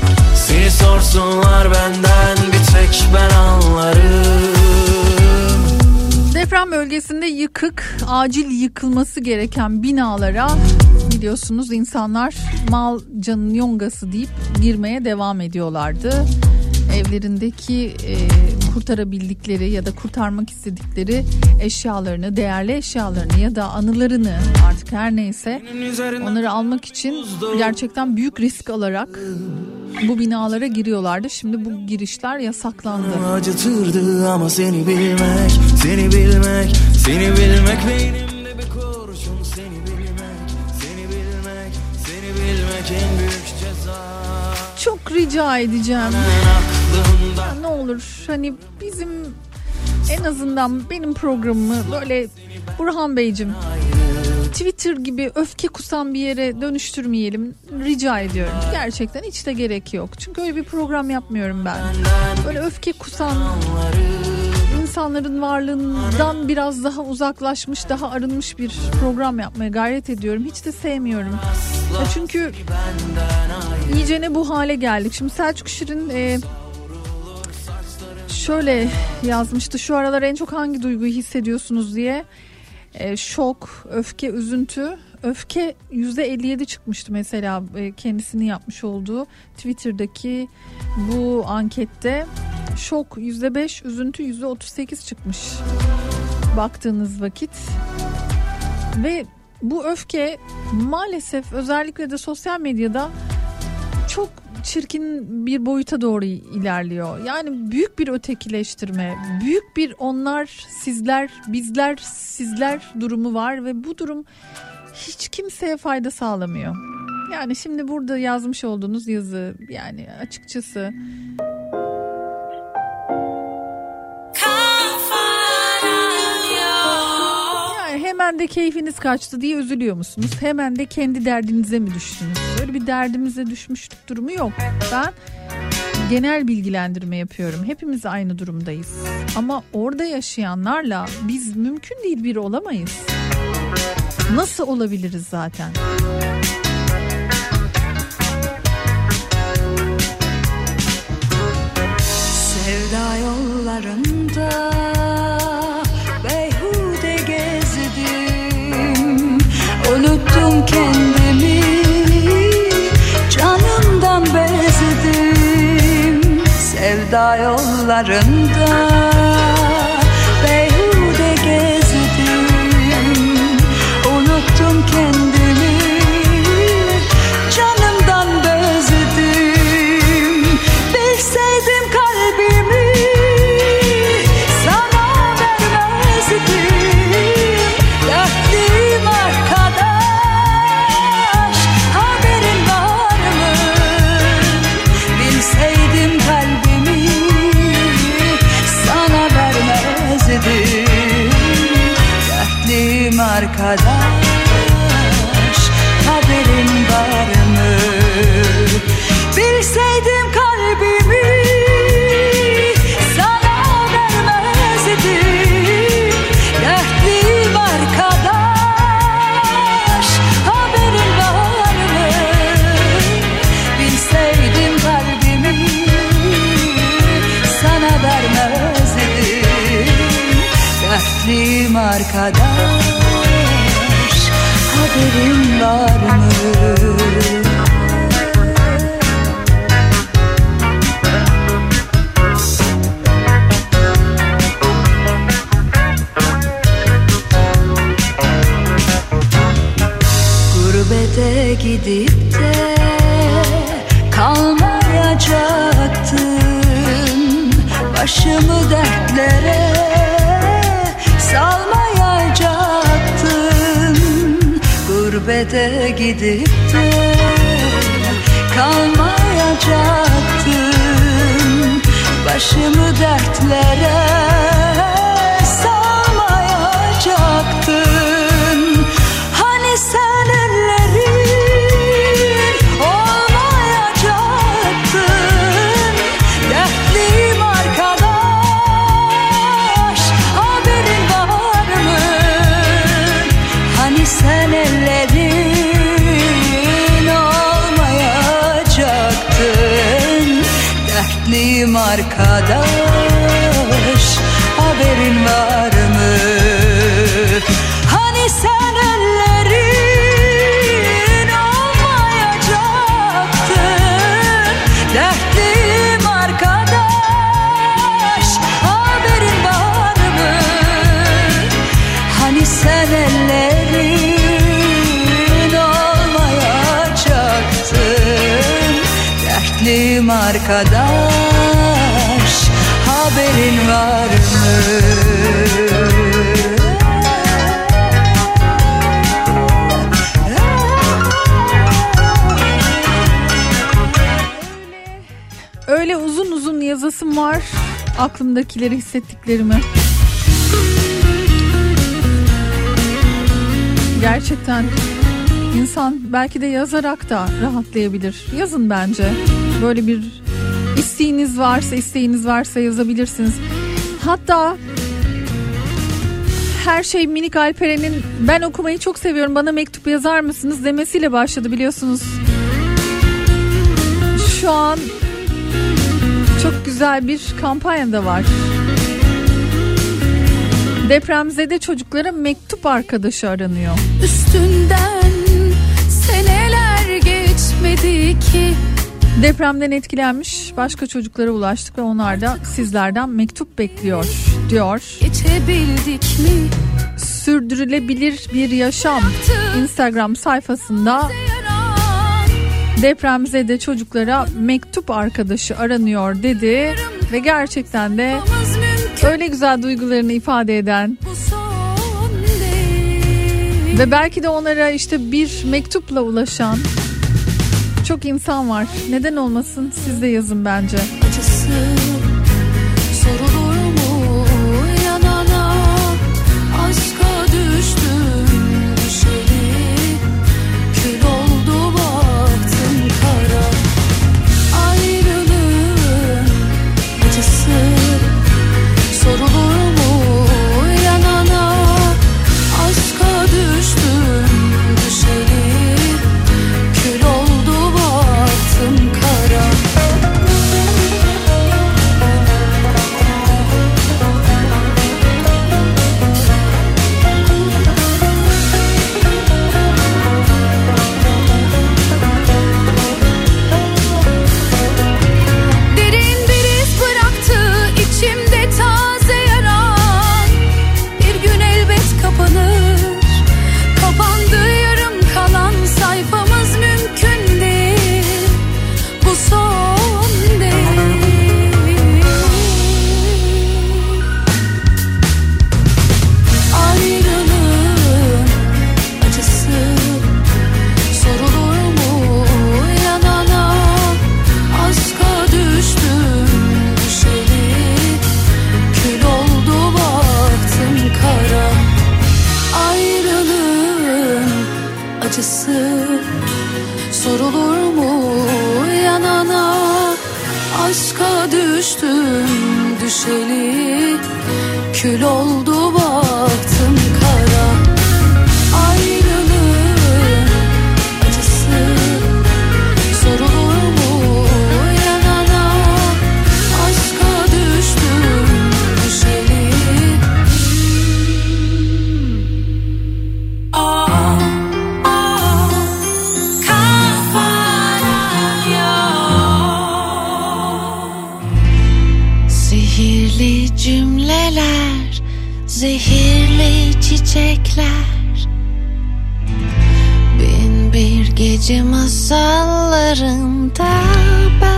sorsunlar benden bir tek ben anlarım Deprem bölgesinde yıkık, acil yıkılması gereken binalara biliyorsunuz insanlar mal canın yongası deyip girmeye devam ediyorlardı. Evlerindeki e, kurtarabildikleri ya da kurtarmak istedikleri eşyalarını, değerli eşyalarını ya da anılarını artık her neyse onları almak için gerçekten büyük risk alarak bu binalara giriyorlardı. Şimdi bu girişler yasaklandı. Acıtırdı ama seni bilmek, seni bilmek, seni bilmek beynimde bir kurşun seni bilmek, seni bilmek, seni bilmek en büyük ceza. Çok rica edeceğim. Aklımda Ya ne olur hani bizim en azından benim programımı böyle Burhan Beyciğim Twitter gibi öfke kusan bir yere dönüştürmeyelim rica ediyorum. Gerçekten hiç de gerek yok. Çünkü öyle bir program yapmıyorum ben. Böyle öfke kusan insanların varlığından biraz daha uzaklaşmış, daha arınmış bir program yapmaya gayret ediyorum. Hiç de sevmiyorum. Çünkü iyice ne bu hale geldik. Şimdi Selçuk Şirin e, şöyle yazmıştı. Şu aralar en çok hangi duyguyu hissediyorsunuz diye. E, şok, öfke, üzüntü. Öfke %57 çıkmıştı mesela e, kendisinin yapmış olduğu Twitter'daki bu ankette. Şok %5, üzüntü %38 çıkmış baktığınız vakit. Ve bu öfke maalesef özellikle de sosyal medyada çok çirkin bir boyuta doğru ilerliyor. Yani büyük bir ötekileştirme, büyük bir onlar, sizler, bizler, sizler durumu var ve bu durum hiç kimseye fayda sağlamıyor. Yani şimdi burada yazmış olduğunuz yazı yani açıkçası Hemen de keyfiniz kaçtı diye üzülüyor musunuz? Hemen de kendi derdinize mi düştünüz? Böyle bir derdimize düşmüşlük durumu yok. Ben genel bilgilendirme yapıyorum. Hepimiz aynı durumdayız. Ama orada yaşayanlarla biz mümkün değil bir olamayız. Nasıl olabiliriz zaten? Sevda yollarında Sevda yollarında Başımı dertlere salmayacaktım Gurbete gidip de kalmayacaktım Başımı dertlere arkadaş haberin var mı? Öyle uzun uzun yazasım var. Aklımdakileri hissettiklerimi. Gerçekten insan belki de yazarak da rahatlayabilir. Yazın bence. Böyle bir isteğiniz varsa, isteğiniz varsa yazabilirsiniz. Hatta her şey minik Alperen'in ben okumayı çok seviyorum bana mektup yazar mısınız demesiyle başladı biliyorsunuz. Şu an çok güzel bir kampanya da var. Depremzede çocuklara mektup arkadaşı aranıyor. Üstünden seneler geçmedi ki Depremden etkilenmiş başka çocuklara ulaştık ve onlar da sizlerden mektup bekliyor diyor. geçebildik mi? Sürdürülebilir bir yaşam Instagram sayfasında depremzede çocuklara mektup arkadaşı aranıyor dedi ve gerçekten de öyle güzel duygularını ifade eden ve belki de onlara işte bir mektupla ulaşan çok insan var. Neden olmasın? Siz de yazın bence. Acısı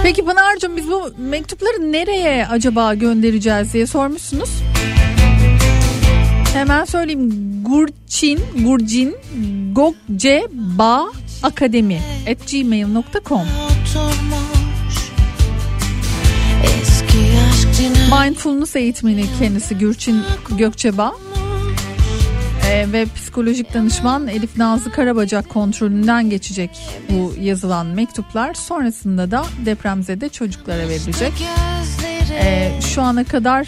Peki Pınar'cığım biz bu mektupları nereye acaba göndereceğiz diye sormuşsunuz. Hemen söyleyeyim. Gurçin, Gurcin, Gokce, Ba, Akademi at gmail.com Mindfulness eğitmeni kendisi Gürçin Gökçeba. Ee, ve psikolojik danışman Elif Nazlı Karabacak kontrolünden geçecek bu yazılan mektuplar. Sonrasında da depremzede çocuklara verilecek. Ee, şu ana kadar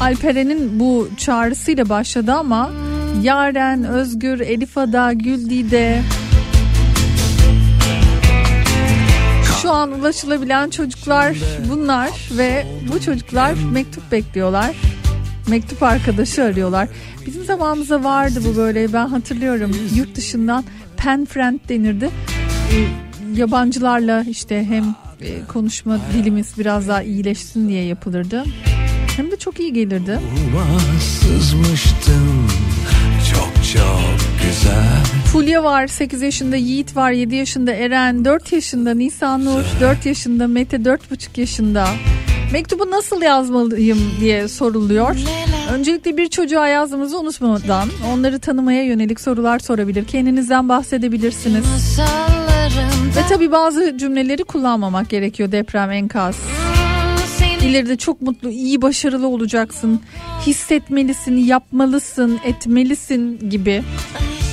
Alperen'in bu çağrısıyla başladı ama Yaren, Özgür, Elif Ada, Güldide şu an ulaşılabilen çocuklar bunlar ve bu çocuklar mektup bekliyorlar. Mektup arkadaşı arıyorlar. Bizim zamanımızda vardı bu böyle ben hatırlıyorum yurt dışından pen friend denirdi. Ee, yabancılarla işte hem e, konuşma dilimiz biraz daha iyileşsin diye yapılırdı. Hem de çok iyi gelirdi. Sızmıştım çok çok güzel Fulya var 8 yaşında, Yiğit var 7 yaşında, Eren 4 yaşında, Nisan Nur 4 yaşında, Mete 4,5 yaşında. Mektubu nasıl yazmalıyım diye soruluyor. Öncelikle bir çocuğa yazdığımızı unutmadan onları tanımaya yönelik sorular sorabilir. Kendinizden bahsedebilirsiniz. Ve tabii bazı cümleleri kullanmamak gerekiyor deprem enkaz. İleride çok mutlu, iyi, başarılı olacaksın. Hissetmelisin, yapmalısın, etmelisin gibi.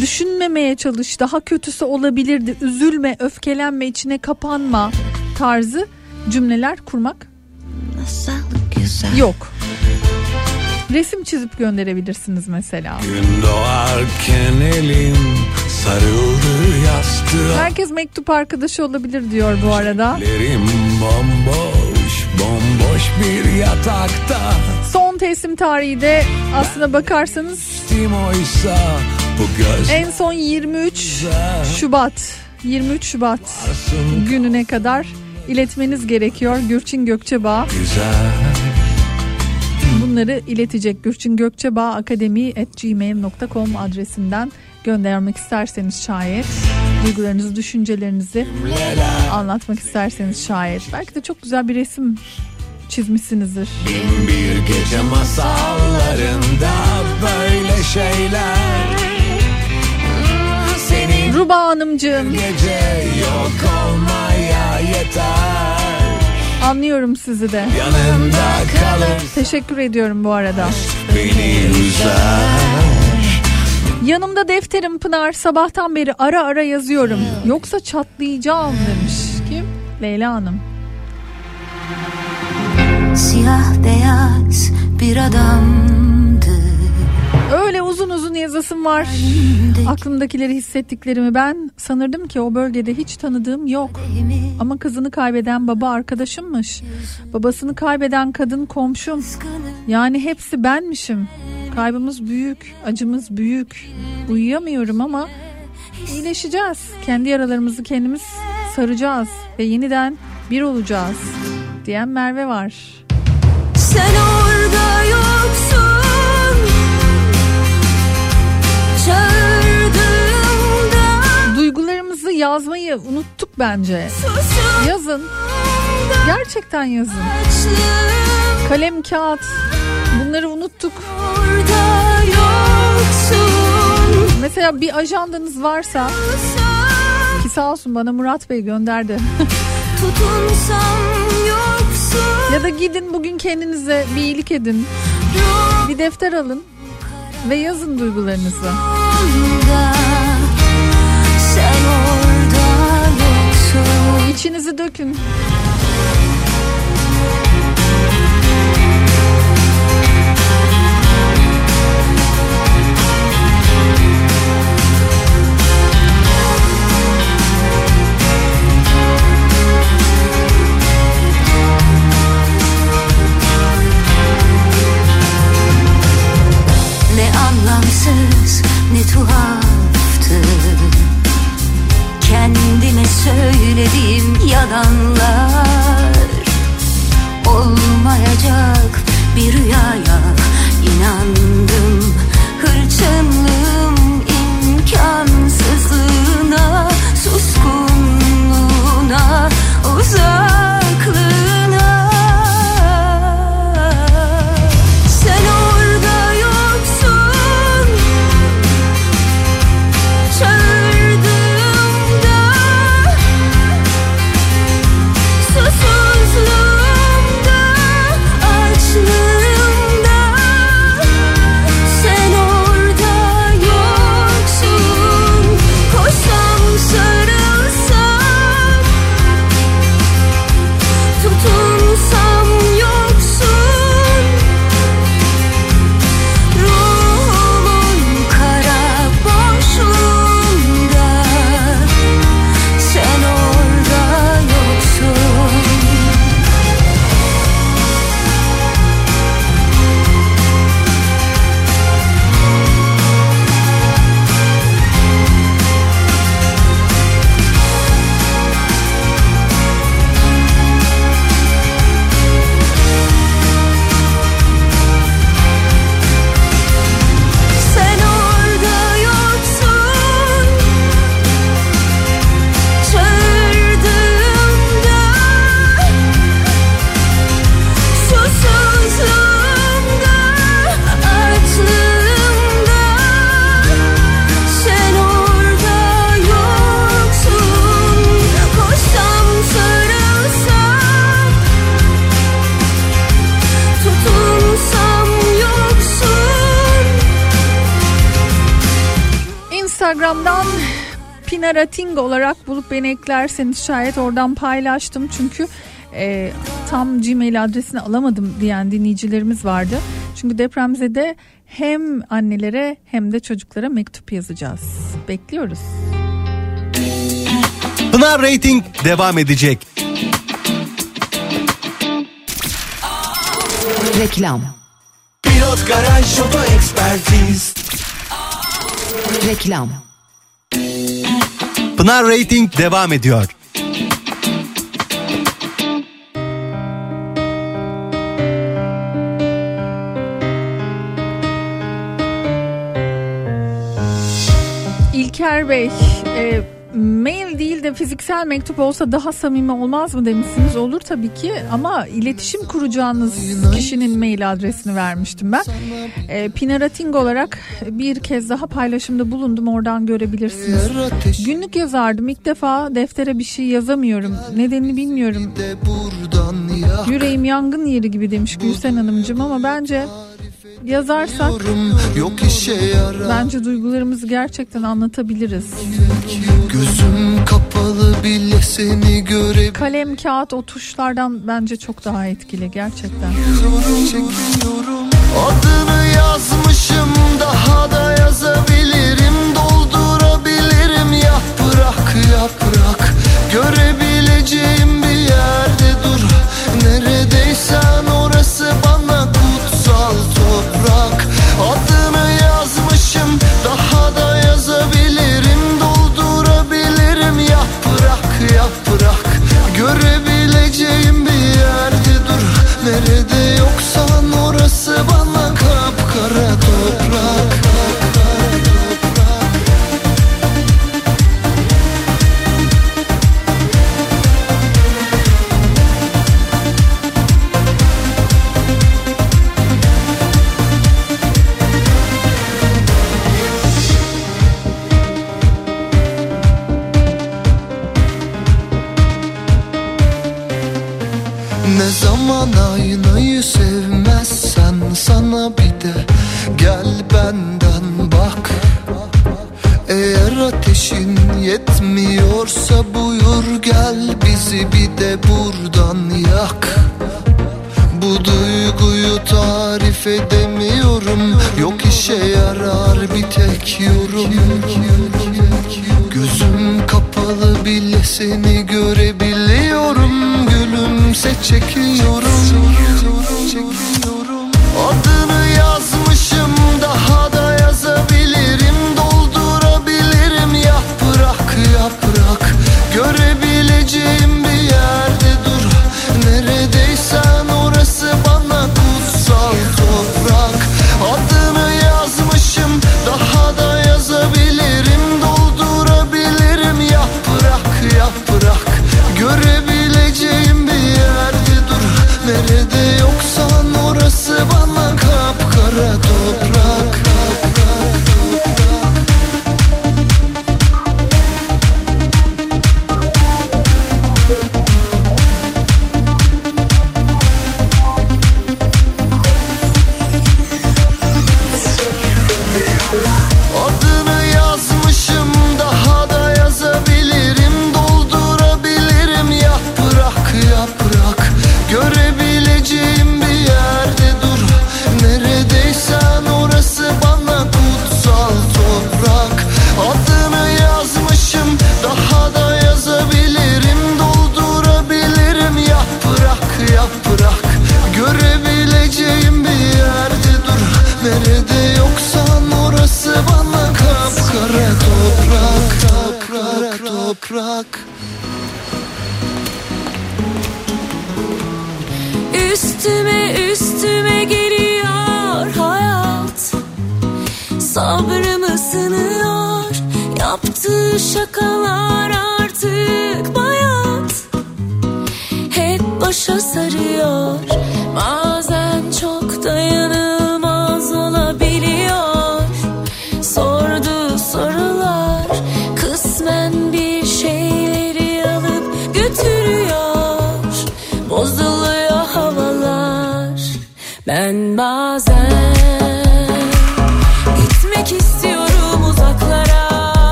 Düşünmemeye çalış, daha kötüsü olabilirdi. Üzülme, öfkelenme, içine kapanma tarzı cümleler kurmak yok. Resim çizip gönderebilirsiniz mesela. Gün doğarken elim sarıldı yastığa Herkes mektup arkadaşı olabilir diyor bu arada. Bomboş bomboş bir yatakta Son teslim tarihi de aslına bakarsanız oysa bu göz en son 23 Şubat 23 Şubat gününe kadar iletmeniz gerekiyor. Gürçin Gökçebağ güzel bunları iletecek. Gürçin Gökçebağ Akademi gmail.com adresinden göndermek isterseniz şayet duygularınızı, düşüncelerinizi anlatmak isterseniz şayet. Belki de çok güzel bir resim çizmişsinizdir. Bin bir gece masallarında böyle şeyler Ruba Hanımcığım gece yok olmaya yeter anlıyorum sizi de. Yanımda kalır Teşekkür ediyorum bu arada. beni üzer Yanımda defterim Pınar sabahtan beri ara ara yazıyorum. Yoksa çatlayacağım demiş. Kim? Leyla Hanım. Siyah beyaz bir adamdı Öyle uzun uzun yazasım var. Aklımdakileri hissettiklerimi ben sanırdım ki o bölgede hiç tanıdığım yok. Ama kızını kaybeden baba arkadaşımmış. Babasını kaybeden kadın komşum. Yani hepsi benmişim. Kaybımız büyük, acımız büyük. Uyuyamıyorum ama iyileşeceğiz. Kendi yaralarımızı kendimiz saracağız ve yeniden bir olacağız diyen Merve var. Sen orada yazmayı unuttuk bence. Yazın. Gerçekten yazın. Kalem, kağıt. Bunları unuttuk. Mesela bir ajandanız varsa ki sağ olsun bana Murat Bey gönderdi. *laughs* Ya da gidin bugün kendinize bir iyilik edin. Bir defter alın ve yazın duygularınızı. Sen yoksun İçinizi dökün. Ne anlamsız ne tuhaftı Kendime söylediğim yalanlar. Olmayacak bir rüyaya inandım. Hırçınlığım Pinarating olarak bulup beni eklerseniz şayet oradan paylaştım. Çünkü e, tam Gmail adresini alamadım diyen dinleyicilerimiz vardı. Çünkü depremzede hem annelere hem de çocuklara mektup yazacağız. Bekliyoruz. Pınar Rating devam edecek. Reklam. Pilot Garaj Oto Ekspertiz Reklam. Pınar Rating devam ediyor. İlker Bey, e, mail değil de fiziksel mektup olsa daha samimi olmaz mı demişsiniz? Olur tabii ki ama iletişim kuracağınız kişinin mail adresini vermiştim ben. E, Pinarating olarak bir kez daha paylaşımda bulundum oradan görebilirsiniz. Günlük yazardım ilk defa deftere bir şey yazamıyorum. Nedenini bilmiyorum. Yüreğim yangın yeri gibi demiş Gülsen Hanımcığım ama bence yazarsak Yok işe yarar. bence duygularımızı gerçekten anlatabiliriz. Gözüm kapalı bile seni görebiliyorum Kalem, kağıt o tuşlardan bence çok daha etkili gerçekten. Çekiliyorum. Adını yazmışım daha da yazabilirim. Doldurabilirim yaprak yaprak Görebileceğim bir yerde dur. Neredeysen orası Görebileceğim bir yerde dur. Nerede yoksan Chicken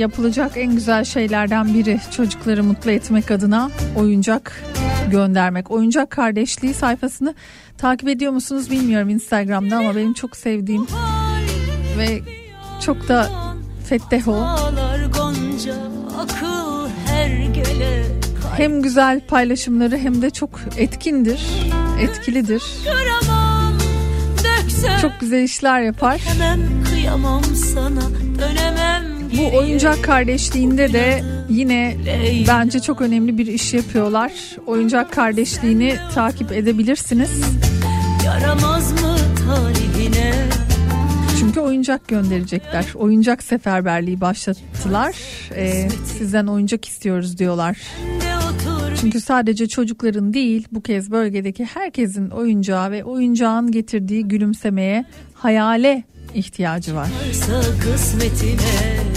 yapılacak en güzel şeylerden biri çocukları mutlu etmek adına oyuncak göndermek. Oyuncak kardeşliği sayfasını takip ediyor musunuz bilmiyorum Instagram'da ama benim çok sevdiğim ve çok da fetteho hem güzel paylaşımları hem de çok etkindir, etkilidir. Çok güzel işler yapar. Hemen kıyamam sana dönemem Bu oyuncak kardeşliğinde de yine bence çok önemli bir iş yapıyorlar. Oyuncak kardeşliğini takip edebilirsiniz. Yaramaz mı talihine Çünkü oyuncak gönderecekler. Oyuncak seferberliği başlattılar. Ee, sizden oyuncak istiyoruz diyorlar. Çünkü sadece çocukların değil bu kez bölgedeki herkesin oyuncağı ve oyuncağın getirdiği gülümsemeye, hayale ihtiyacı var. varsa kısmetine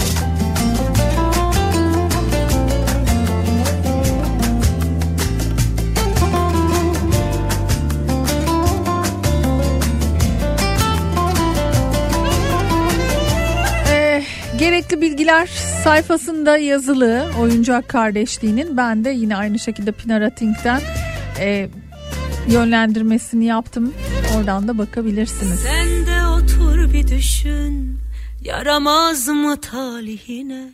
gerekli bilgiler sayfasında yazılı oyuncak kardeşliğinin ben de yine aynı şekilde Pinarating'den e, yönlendirmesini yaptım. Oradan da bakabilirsiniz. Sen de otur bir düşün Yaramaz mı talihine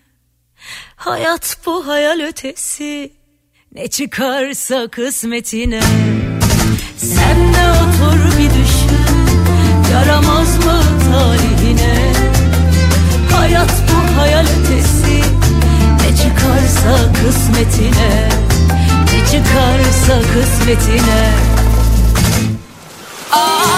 Hayat bu hayal ötesi Ne çıkarsa kısmetine Sen Hayat bu hayal ötesi. Ne çıkarsa kısmetine Ne çıkarsa kısmetine. Ah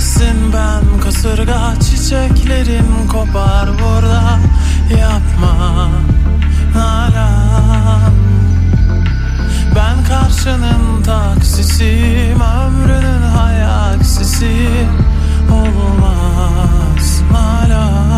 Neredesin ben kasırga çiçeklerim kopar burada. Yapma Nalan. Ben karşının taksisiyim Ömrünün hayaksisiyim. Olmaz Nalan.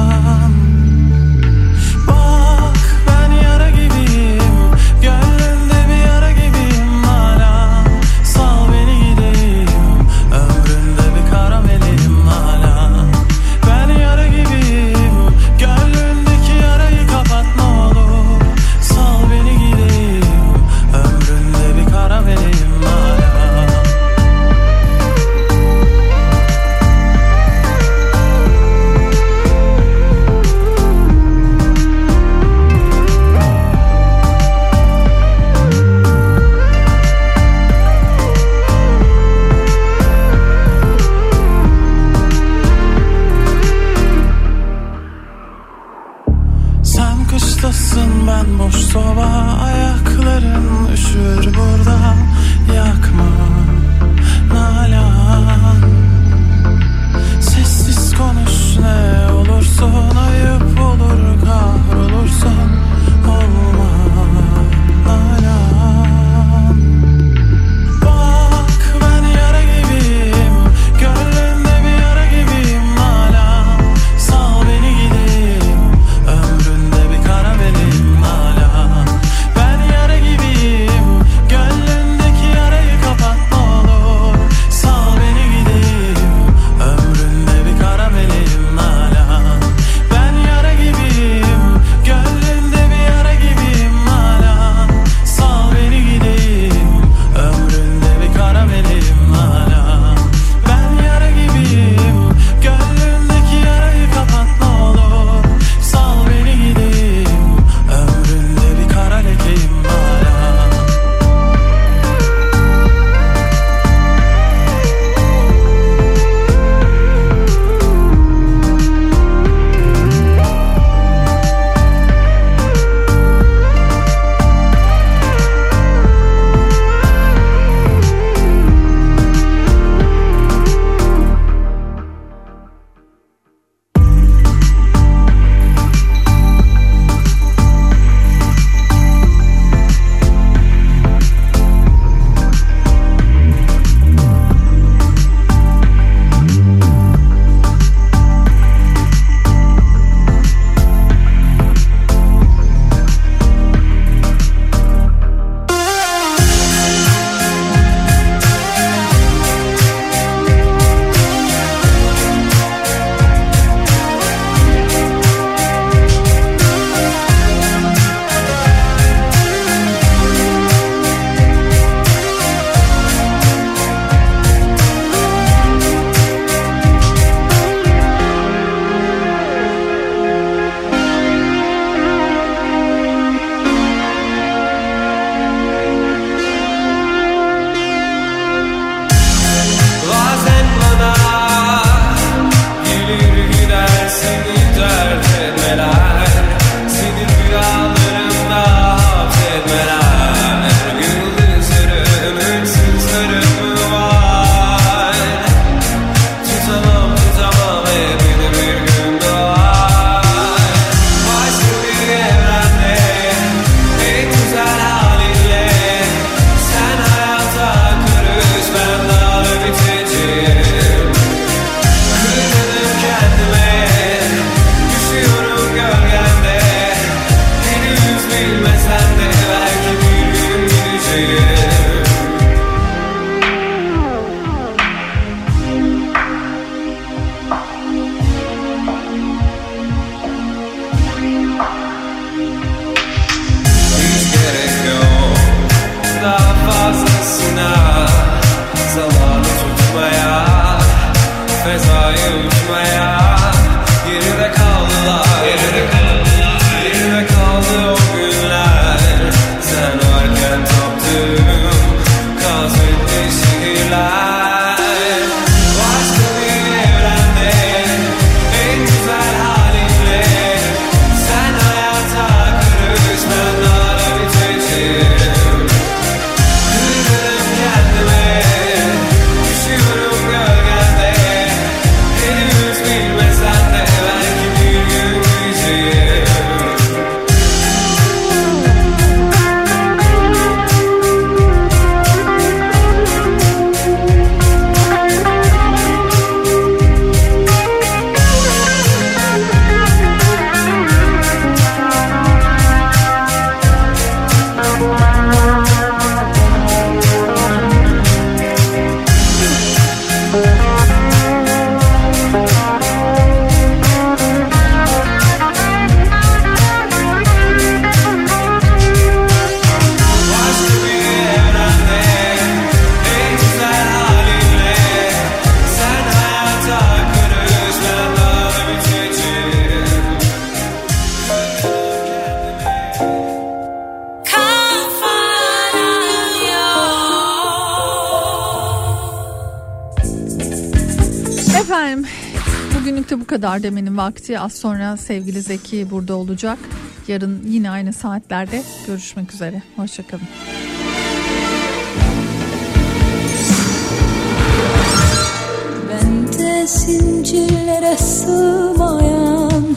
De demenin vakti. Az sonra sevgili Zeki burada olacak. Yarın yine aynı saatlerde görüşmek üzere. Hoşçakalın. Bende zincirlere sığmayan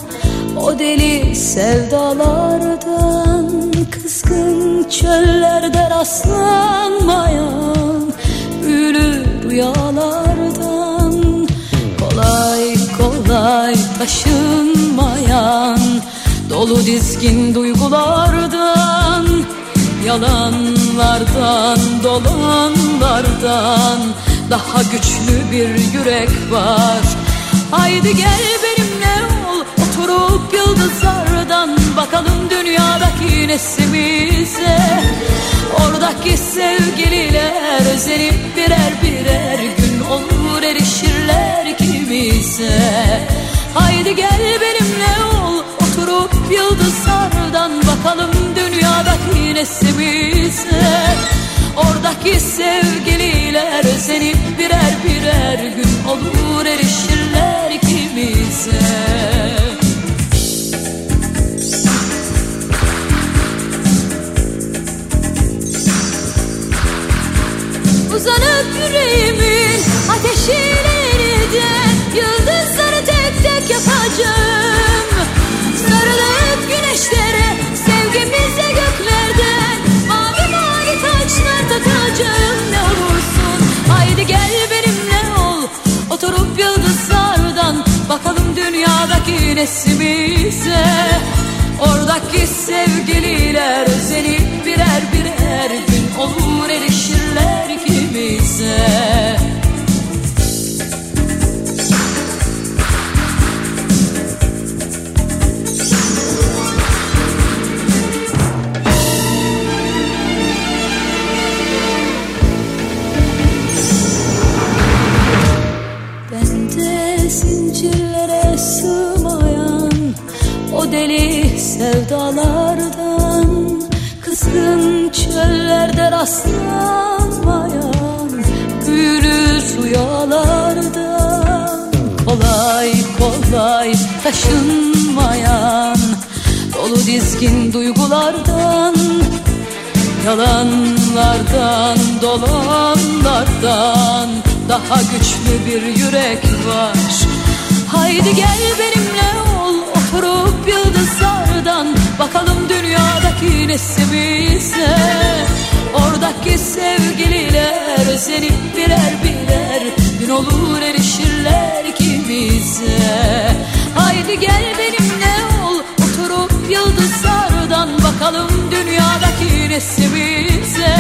o deli sevdalardan Kızgın çöllerde rastlanmayan Büyülü rüyalardan Kolay kolay taşınmayan Dolu dizgin duygulardan Yalanlardan dolanlardan Daha güçlü bir yürek var. Haydi gel benimle ol Oturup yıldızlardan Bakalım dünyadaki nesimize. Oradaki sevgililer Özenip birer birer nesimize Oradaki sevgililer Özenip birer birer gün olur erişirler kimize Uzanıp yüreğimin ateşiyle yeniden Yıldızları tek tek yapacağım gel benimle ol. Oturup yıldızlardan Bakalım dünyadaki nesimize. Oradaki sevgililer özenip birer birer gün olur erişirler kimize deli sevdalardan Kızgın çöllerde rastlanmayan Büyülü rüyalardan Kolay kolay taşınmayan Dolu dizgin duygulardan Yalanlardan dolanlardan Daha güçlü bir yürek var. Haydi gel benimle Oturup yıldızlardan Bakalım dünyadaki nesimize. Oradaki sevgililer Özenip birer birer Gün olur erişirler kimize Haydi gel benimle ol Oturup yıldızlardan Bakalım dünyadaki nesimize.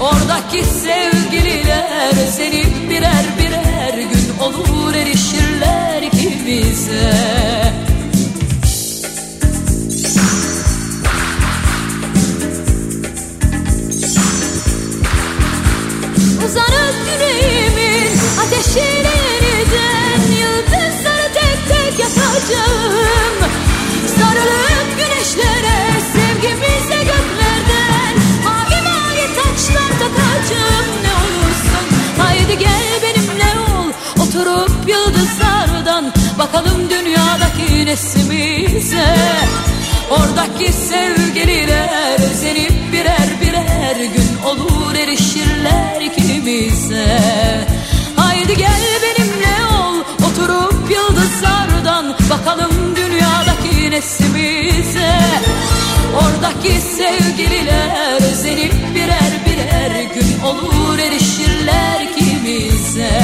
Oradaki sevgililer Özenip birer birer Gün olur erişirler kimize Uzanıp yüreğimin ateşiyle yeniden Yıldızları tek tek yapacağım. Sarılıp güneşlere sevgimize göklerden Mavi mavi taçlar takacağım. Ne olursun Haydi gel benimle ol oturup yıldızlardan Bakalım dünyadaki nesimize. Oradaki sevgililer özenip kimize Haydi gel benimle ol oturup yıldızlardan Bakalım dünyadaki nesimize. Oradaki sevgililer özenip birer birer gün olur erişirler kimize.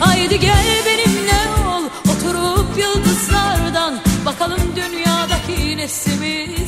Haydi gel benimle ol oturup yıldızlardan Bakalım dünyadaki nesimize